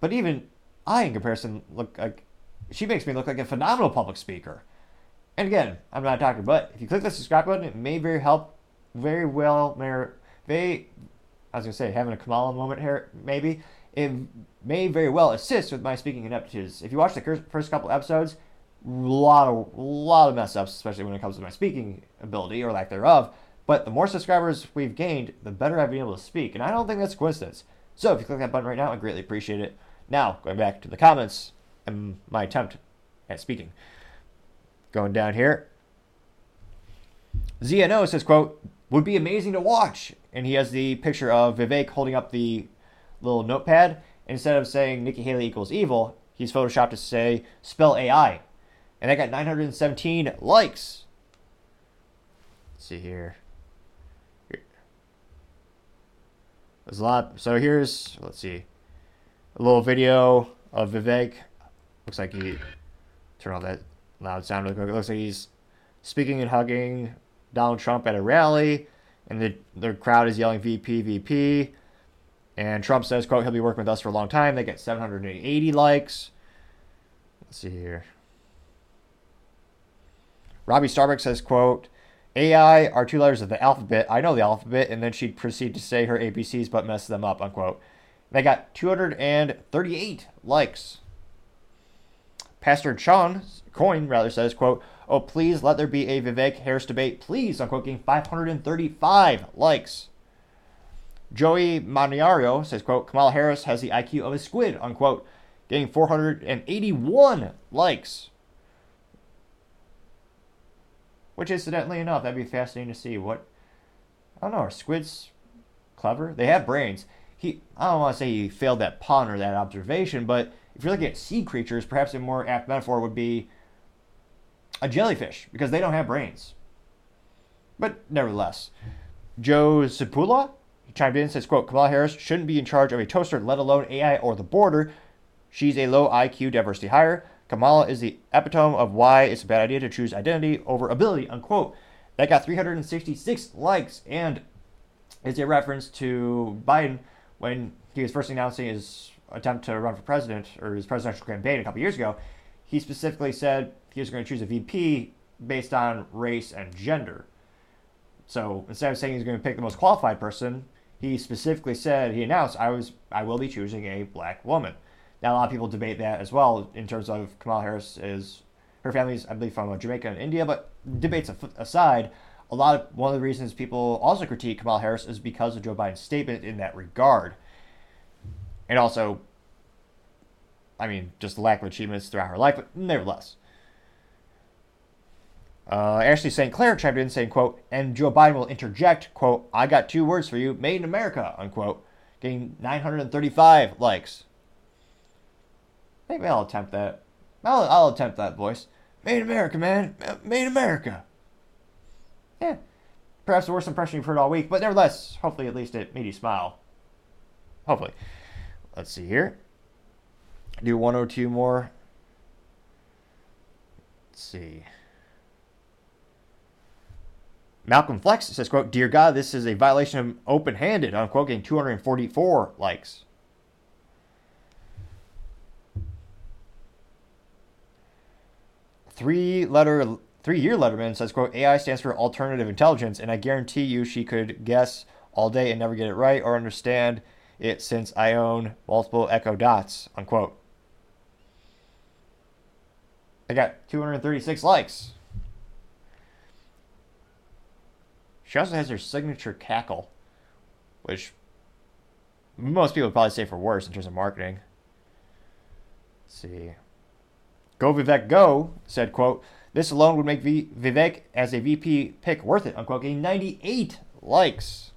But even I, in comparison, look like she makes me look like a phenomenal public speaker. And again, I'm not a doctor, but if you click the subscribe button, it may very help, very well, may, I was gonna say having a Kamala moment here, maybe it may very well assist with my speaking ineptitudes. If you watch the first couple episodes, lot of lot of mess ups, especially when it comes to my speaking ability or lack thereof. But the more subscribers we've gained, the better I've been able to speak, and I don't think that's a coincidence. So if you click that button right now, I greatly appreciate it. Now going back to the comments and my attempt at speaking. Going down here, ZNO says, "quote Would be amazing to watch," and he has the picture of Vivek holding up the little notepad. Instead of saying Nikki Haley equals evil, he's photoshopped to say spell AI and that got 917 likes. Let's see here. here. There's a lot. So here's, let's see, a little video of Vivek. Looks like he, turn on that loud sound really quick. It looks like he's speaking and hugging Donald Trump at a rally, and the, the crowd is yelling VP, VP. And Trump says, quote, he'll be working with us for a long time. They get 780 likes. Let's see here. Robbie Starbuck says, quote, AI are two letters of the alphabet. I know the alphabet. And then she'd proceed to say her ABCs but mess them up, unquote. They got 238 likes. Pastor Sean Coin rather says, quote, oh, please let there be a Vivek Harris debate, please, unquote, getting 535 likes. Joey Mannarino says, quote, Kamala Harris has the IQ of a squid, unquote, getting 481 likes. Which, incidentally enough, that'd be fascinating to see what. I don't know. Are squids clever? They have brains. He, I don't want to say he failed that pun or that observation, but if you're looking at sea creatures, perhaps a more apt metaphor would be a jellyfish because they don't have brains. But nevertheless, Joe Zipula chimed in says, quote, Kamala Harris shouldn't be in charge of a toaster, let alone AI or the border. She's a low IQ diversity hire. Kamala is the epitome of why it's a bad idea to choose identity over ability, unquote. That got 366 likes and is a reference to Biden when he was first announcing his attempt to run for president or his presidential campaign a couple years ago. He specifically said he was going to choose a VP based on race and gender. So instead of saying he's going to pick the most qualified person, he specifically said he announced I was I will be choosing a black woman. Now, a lot of people debate that as well in terms of Kamala Harris is her family's, I believe, from uh, Jamaica and India. But debates aside, a lot of one of the reasons people also critique Kamala Harris is because of Joe Biden's statement in that regard. And also, I mean, just the lack of achievements throughout her life, but nevertheless. Uh, Ashley St. Clair chimed in saying, quote, and Joe Biden will interject, quote, I got two words for you, made in America, unquote, getting 935 likes. Maybe I'll attempt that. I'll, I'll attempt that voice. Made in America, man. Made in America. Yeah. Perhaps the worst impression you've heard all week, but nevertheless, hopefully at least it made you smile. Hopefully. Let's see here. Do one or two more. Let's see. Malcolm Flex says, quote, Dear God, this is a violation of open-handed, unquote, getting 244 likes. Three letter three year letterman says, quote, AI stands for alternative intelligence, and I guarantee you she could guess all day and never get it right or understand it since I own multiple echo dots, unquote. I got 236 likes. She also has her signature cackle, which most people would probably say for worse in terms of marketing. Let's see. Go Vivek Go said, quote, this alone would make v- Vivek as a VP pick worth it, unquote, getting 98 likes.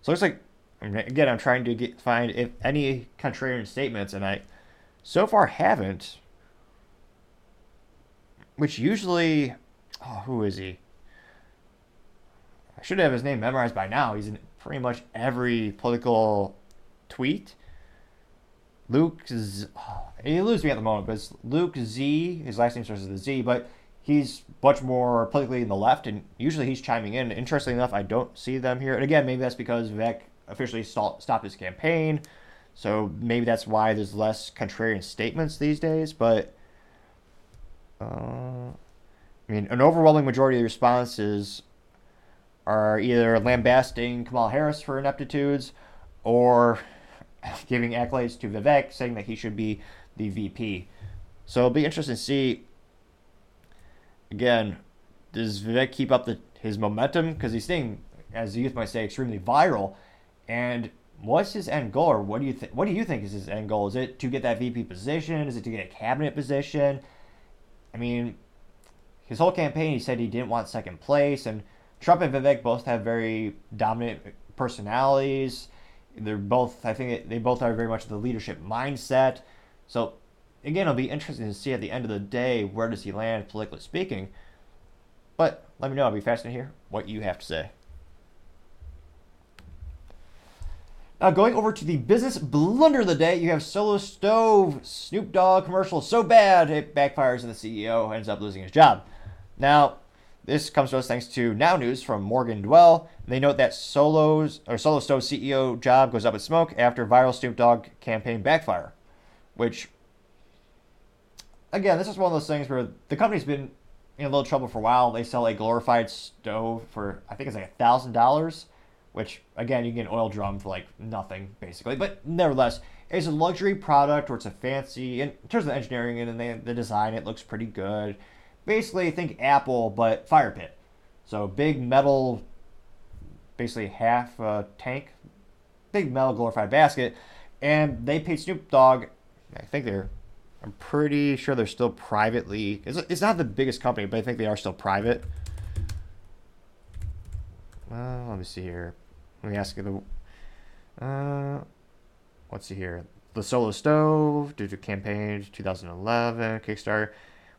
So it looks like, again, I'm trying to get find if any contrarian statements, and I so far haven't. Which usually, oh, who is he? I should have his name memorized by now. He's in pretty much every political tweet. Luke, Z- he loses me at the moment, but it's Luke Z. His last name starts with a Z, but he's much more politically in the left, and usually he's chiming in. Interestingly enough, I don't see them here. And again, maybe that's because Vivek officially stopped his campaign, so maybe that's why there's less contrarian statements these days. But uh, I mean, an overwhelming majority of the responses are either lambasting Kamal Harris for ineptitudes or giving accolades to Vivek, saying that he should be the VP. So it'll be interesting to see. Again, does Vivek keep up the, his momentum? Because he's staying, as the youth might say, extremely viral. And what's his end goal, or what do you think? What do you think is his end goal? Is it to get that VP position? Is it to get a cabinet position? I mean, his whole campaign, he said he didn't want second place, and Trump and Vivek both have very dominant personalities. They're both, I think, they both are very much the leadership mindset. So, again, it'll be interesting to see at the end of the day where does he land politically speaking. But let me know. I'll be fascinated to hear what you have to say. Now, going over to the business blunder of the day, you have Solo Stove Snoop Dogg commercial so bad it backfires and the CEO ends up losing his job. Now, this comes to us thanks to Now News from Morgan Dwell. They note that Solo's or Solo Stove CEO job goes up in smoke after viral Snoop Dogg campaign backfire, which again, this is one of those things where the company's been in a little trouble for a while. They sell a glorified stove for I think it's like a thousand dollars which again you can get an oil drum for like nothing basically. But nevertheless, it's a luxury product or it's a fancy in terms of the engineering and the, the design. It looks pretty good. Basically, think Apple but fire pit. So big metal, basically half a tank, big metal glorified basket, and they paid Snoop Dogg. I think they're. I'm pretty sure they're still privately. It's, it's not the biggest company, but I think they are still private. Well, let me see here. Let me ask you the. Uh, let's see here. The Solo Stove, due to campaign 2011, Kickstarter,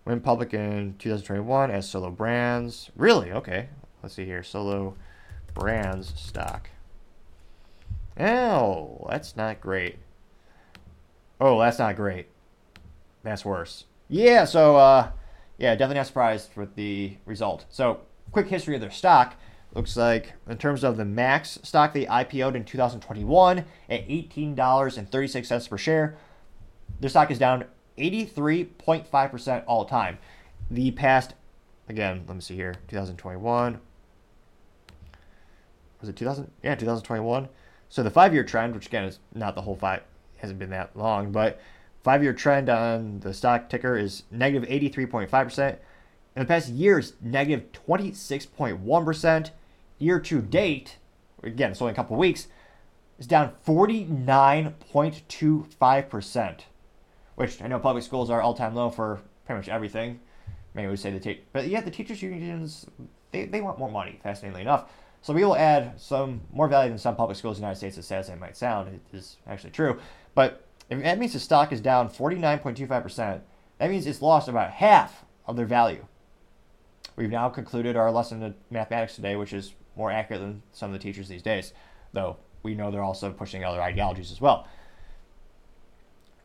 went public in 2021 as Solo Brands. Really? Okay. Let's see here. Solo Brands stock. Oh, that's not great. Oh, that's not great. That's worse. Yeah, so, uh, yeah, definitely not surprised with the result. So, quick history of their stock. Looks like in terms of the max stock, they IPO'd in 2021 at $18.36 per share. Their stock is down 83.5% all time. The past, again, let me see here, 2021. Was it 2000? Yeah, 2021. So the five year trend, which again is not the whole five, hasn't been that long, but five year trend on the stock ticker is negative 83.5%. In the past year is negative 26.1% year to date, again, it's only a couple weeks, is down 49.25%, which I know public schools are all time low for pretty much everything. Many would say the te- but yet the teachers unions they, they want more money. Fascinatingly enough, so we will add some more value than some public schools in the United States. As sad as it might sound, it is actually true. But if that means the stock is down 49.25%, that means it's lost about half of their value. We've now concluded our lesson in mathematics today, which is more accurate than some of the teachers these days, though we know they're also pushing other ideologies as well.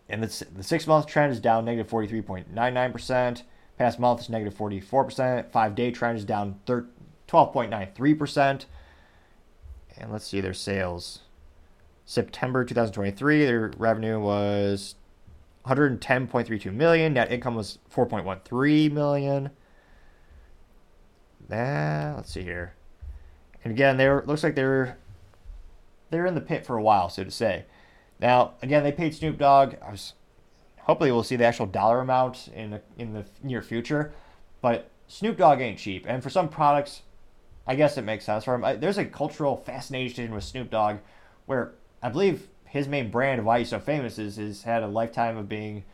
And the, the six month trend is down negative 43.99%. Past month is negative 44%. Five day trend is down 12.93%. And let's see their sales. September 2023, their revenue was 110.32 million. Net income was 4.13 million. That, let's see here. And again, they looks like they're they're in the pit for a while, so to say. Now, again, they paid Snoop Dogg. I was hopefully we'll see the actual dollar amount in the, in the near future, but Snoop Dogg ain't cheap, and for some products, I guess it makes sense for him. There's a cultural fascination with Snoop Dogg, where I believe his main brand of why he's so famous is has had a lifetime of being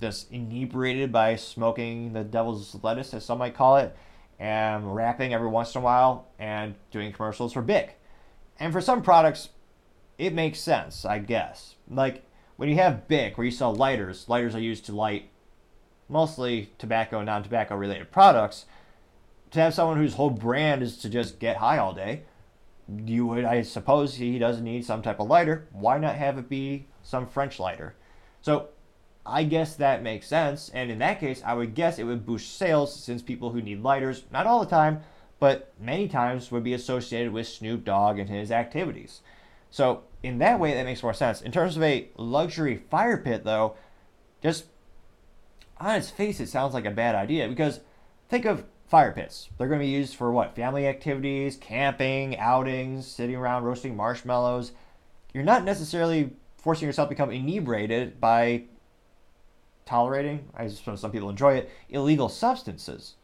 just inebriated by smoking the devil's lettuce, as some might call it, and rapping every once in a while and doing commercials for Bic. And for some products, it makes sense, I guess. Like when you have Bic, where you sell lighters, lighters are used to light mostly tobacco and non tobacco related products. To have someone whose whole brand is to just get high all day, you would, I suppose, he doesn't need some type of lighter. Why not have it be some French lighter? So I guess that makes sense. And in that case, I would guess it would boost sales since people who need lighters, not all the time, but many times would be associated with Snoop Dogg and his activities. So in that way, that makes more sense. In terms of a luxury fire pit, though, just on its face, it sounds like a bad idea because think of fire pits. They're going to be used for what? Family activities, camping, outings, sitting around roasting marshmallows. You're not necessarily forcing yourself to become inebriated by tolerating, I suppose some people enjoy it, illegal substances.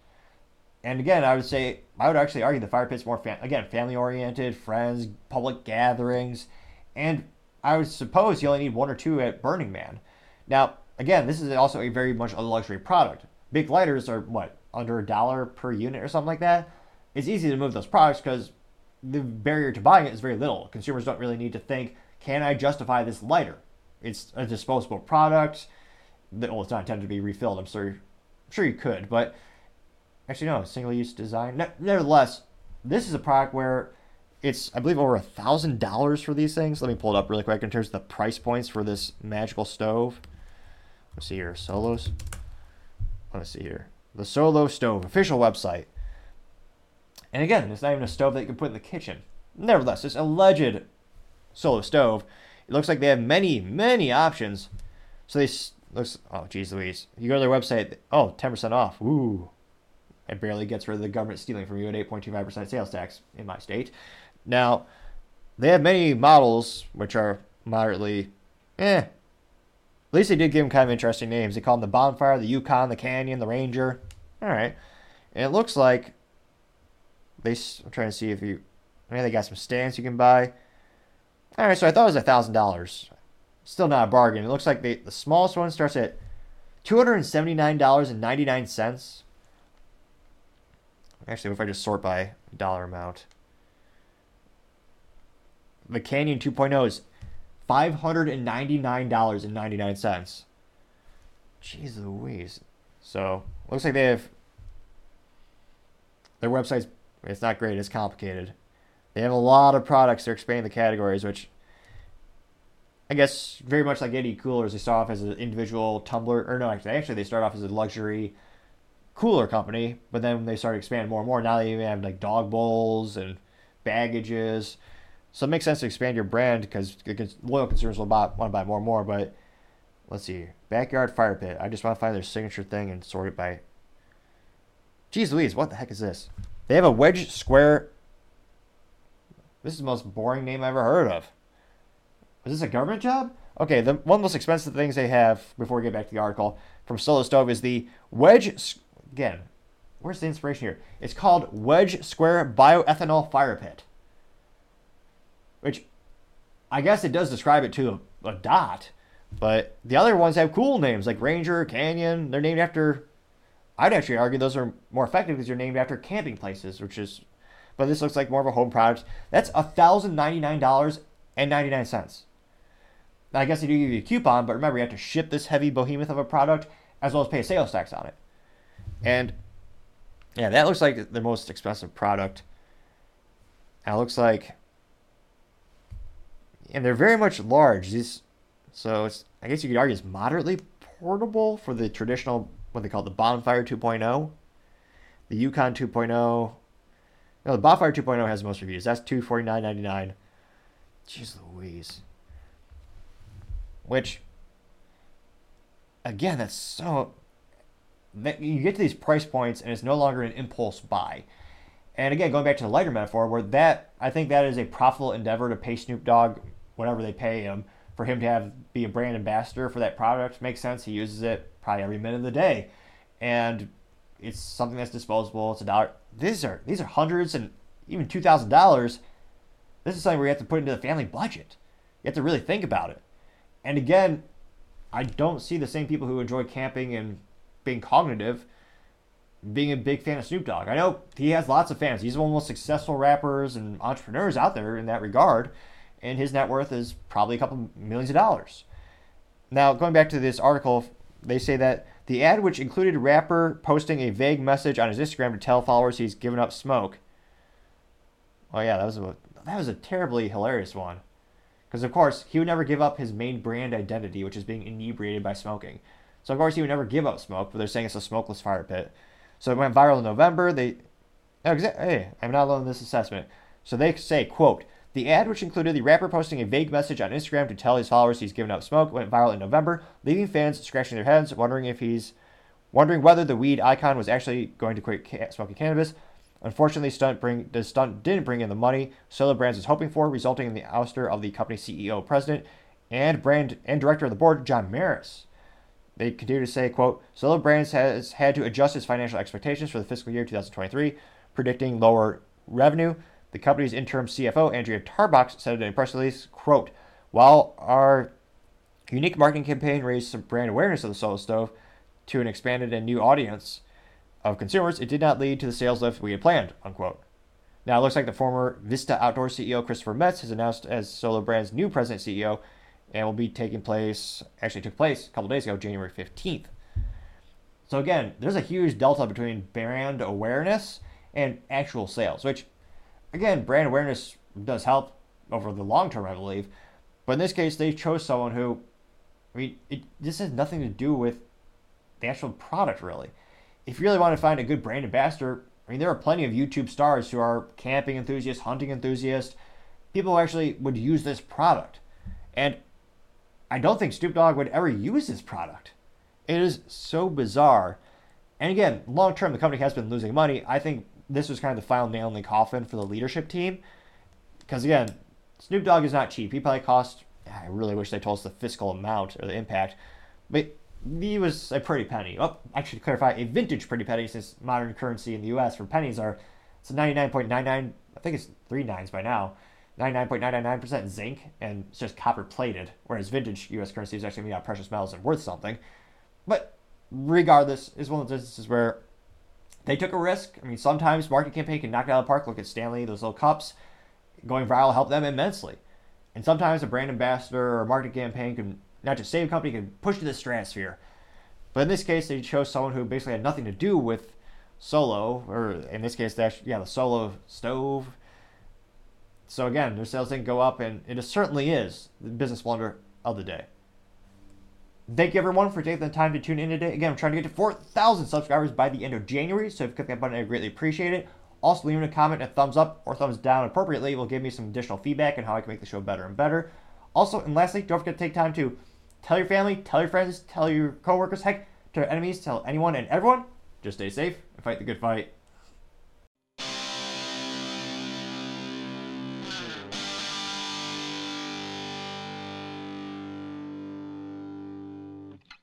And again, I would say, I would actually argue the fire pit's more, fam- again, family oriented, friends, public gatherings, and I would suppose you only need one or two at Burning Man. Now, again, this is also a very much a luxury product. Bic lighters are what, under a dollar per unit or something like that? It's easy to move those products because the barrier to buying it is very little. Consumers don't really need to think, can I justify this lighter? It's a disposable product. Well, it's not intended to be refilled. I'm sure, I'm sure you could, but actually no, single use design. Nevertheless, this is a product where it's I believe over a thousand dollars for these things. Let me pull it up really quick in terms of the price points for this magical stove. Let's see here, Solos. Let's see here, the Solo Stove official website. And again, it's not even a stove that you can put in the kitchen. Nevertheless, this alleged Solo stove, it looks like they have many, many options. So they looks. Oh, geez, Louise. You go to their website. Oh, 10% off. Ooh, it barely gets rid of the government stealing from you at 8.25% sales tax in my state. Now, they have many models which are moderately, eh. At least they did give them kind of interesting names. They call them the Bonfire, the Yukon, the Canyon, the Ranger. All right. And it looks like they. I'm trying to see if you. Maybe they got some stands you can buy. All right, so I thought it was a thousand dollars. Still not a bargain. It looks like they, the smallest one starts at two hundred and seventy nine dollars and ninety nine cents. Actually, if I just sort by dollar amount, the Canyon 2.0 is $599.99. Jeez Louise. So, looks like they have. Their website's. It's not great, it's complicated. They have a lot of products. They're expanding the categories, which. I guess very much like Yeti coolers, they start off as an individual tumbler. Or no, actually, actually they start off as a luxury cooler company, but then they started expanding more and more. Now they even have like dog bowls and baggages. So it makes sense to expand your brand because loyal consumers will buy, want to buy more and more. But let's see, backyard fire pit. I just want to find their signature thing and sort it by. Jeez Louise, what the heck is this? They have a wedge square. This is the most boring name I've ever heard of. Is this a government job? Okay, the one of the most expensive things they have before we get back to the article from Solo Stove is the wedge. Again, where's the inspiration here? It's called Wedge Square Bioethanol Fire Pit which I guess it does describe it to a, a dot, but the other ones have cool names like Ranger, Canyon. They're named after. I'd actually argue those are more effective because they're named after camping places, which is. But this looks like more of a home product. That's thousand ninety nine dollars and ninety nine cents. I guess they do give you a coupon, but remember you have to ship this heavy behemoth of a product as well as pay sales tax on it. And yeah, that looks like the most expensive product. It looks like, and they're very much large. These, so it's I guess you could argue it's moderately portable for the traditional what they call the Bonfire 2.0, the Yukon 2.0. No, the Bonfire 2.0 has the most reviews. That's 249.99. Jeez Louise. Which, again, that's so. You get to these price points and it's no longer an impulse buy. And again, going back to the lighter metaphor, where that I think that is a profitable endeavor to pay Snoop Dogg whatever they pay him for him to have be a brand ambassador for that product makes sense. He uses it probably every minute of the day, and it's something that's disposable. It's a dollar. These are these are hundreds and even two thousand dollars. This is something where you have to put into the family budget. You have to really think about it. And again, I don't see the same people who enjoy camping and being cognitive being a big fan of Snoop Dogg. I know he has lots of fans. He's one of the most successful rappers and entrepreneurs out there in that regard, and his net worth is probably a couple millions of dollars. Now, going back to this article, they say that the ad, which included rapper posting a vague message on his Instagram to tell followers he's given up smoke. Oh yeah, that was a that was a terribly hilarious one. Because, of course, he would never give up his main brand identity, which is being inebriated by smoking. So, of course, he would never give up smoke, but they're saying it's a smokeless fire pit. So it went viral in November. They, hey, I'm not alone in this assessment. So they say, quote, the ad, which included the rapper posting a vague message on Instagram to tell his followers he's given up smoke, went viral in November, leaving fans scratching their heads, wondering if he's, wondering whether the weed icon was actually going to quit smoking cannabis. Unfortunately, stunt bring the stunt didn't bring in the money Solo Brands was hoping for, resulting in the ouster of the company's CEO, president, and brand and director of the board, John Merris. They continue to say, quote, Solo Brands has had to adjust its financial expectations for the fiscal year 2023, predicting lower revenue. The company's interim CFO, Andrea Tarbox, said in a press release, quote, while our unique marketing campaign raised some brand awareness of the Solo Stove to an expanded and new audience, of consumers, it did not lead to the sales lift we had planned, unquote. Now it looks like the former Vista Outdoor CEO Christopher Metz has announced as Solo Brand's new president CEO and will be taking place, actually took place a couple days ago, January 15th. So again, there's a huge delta between brand awareness and actual sales, which again, brand awareness does help over the long term, I believe. But in this case, they chose someone who, I mean, it, this has nothing to do with the actual product, really if you really want to find a good brand ambassador, I mean, there are plenty of YouTube stars who are camping enthusiasts, hunting enthusiasts, people who actually would use this product. And I don't think Snoop Dogg would ever use this product. It is so bizarre. And again, long term, the company has been losing money. I think this was kind of the final nail in the coffin for the leadership team. Because again, Snoop Dogg is not cheap. He probably cost, I really wish they told us the fiscal amount or the impact. But he was a pretty penny. Oh, actually, to clarify, a vintage pretty penny since modern currency in the U.S. for pennies are it's 99.99. I think it's three nines by now. 99.999% zinc and it's just copper plated, whereas vintage U.S. currency is actually made out of precious metals and worth something. But regardless, is one of those instances where they took a risk. I mean, sometimes market campaign can knock it out of the park. Look at Stanley, those little cups. Going viral helped them immensely. And sometimes a brand ambassador or a marketing campaign can not just save a company, can push to the stratosphere. But in this case, they chose someone who basically had nothing to do with Solo, or in this case, yeah, the Solo stove. So again, their sales didn't go up, and it certainly is the business blunder of the day. Thank you everyone for taking the time to tune in today. Again, I'm trying to get to 4,000 subscribers by the end of January, so if you click that button, I greatly appreciate it. Also, leaving a comment, a thumbs up or thumbs down appropriately will give me some additional feedback on how I can make the show better and better. Also, and lastly, don't forget to take time to Tell your family, tell your friends, tell your coworkers, heck, tell your enemies, tell anyone and everyone. Just stay safe and fight the good fight.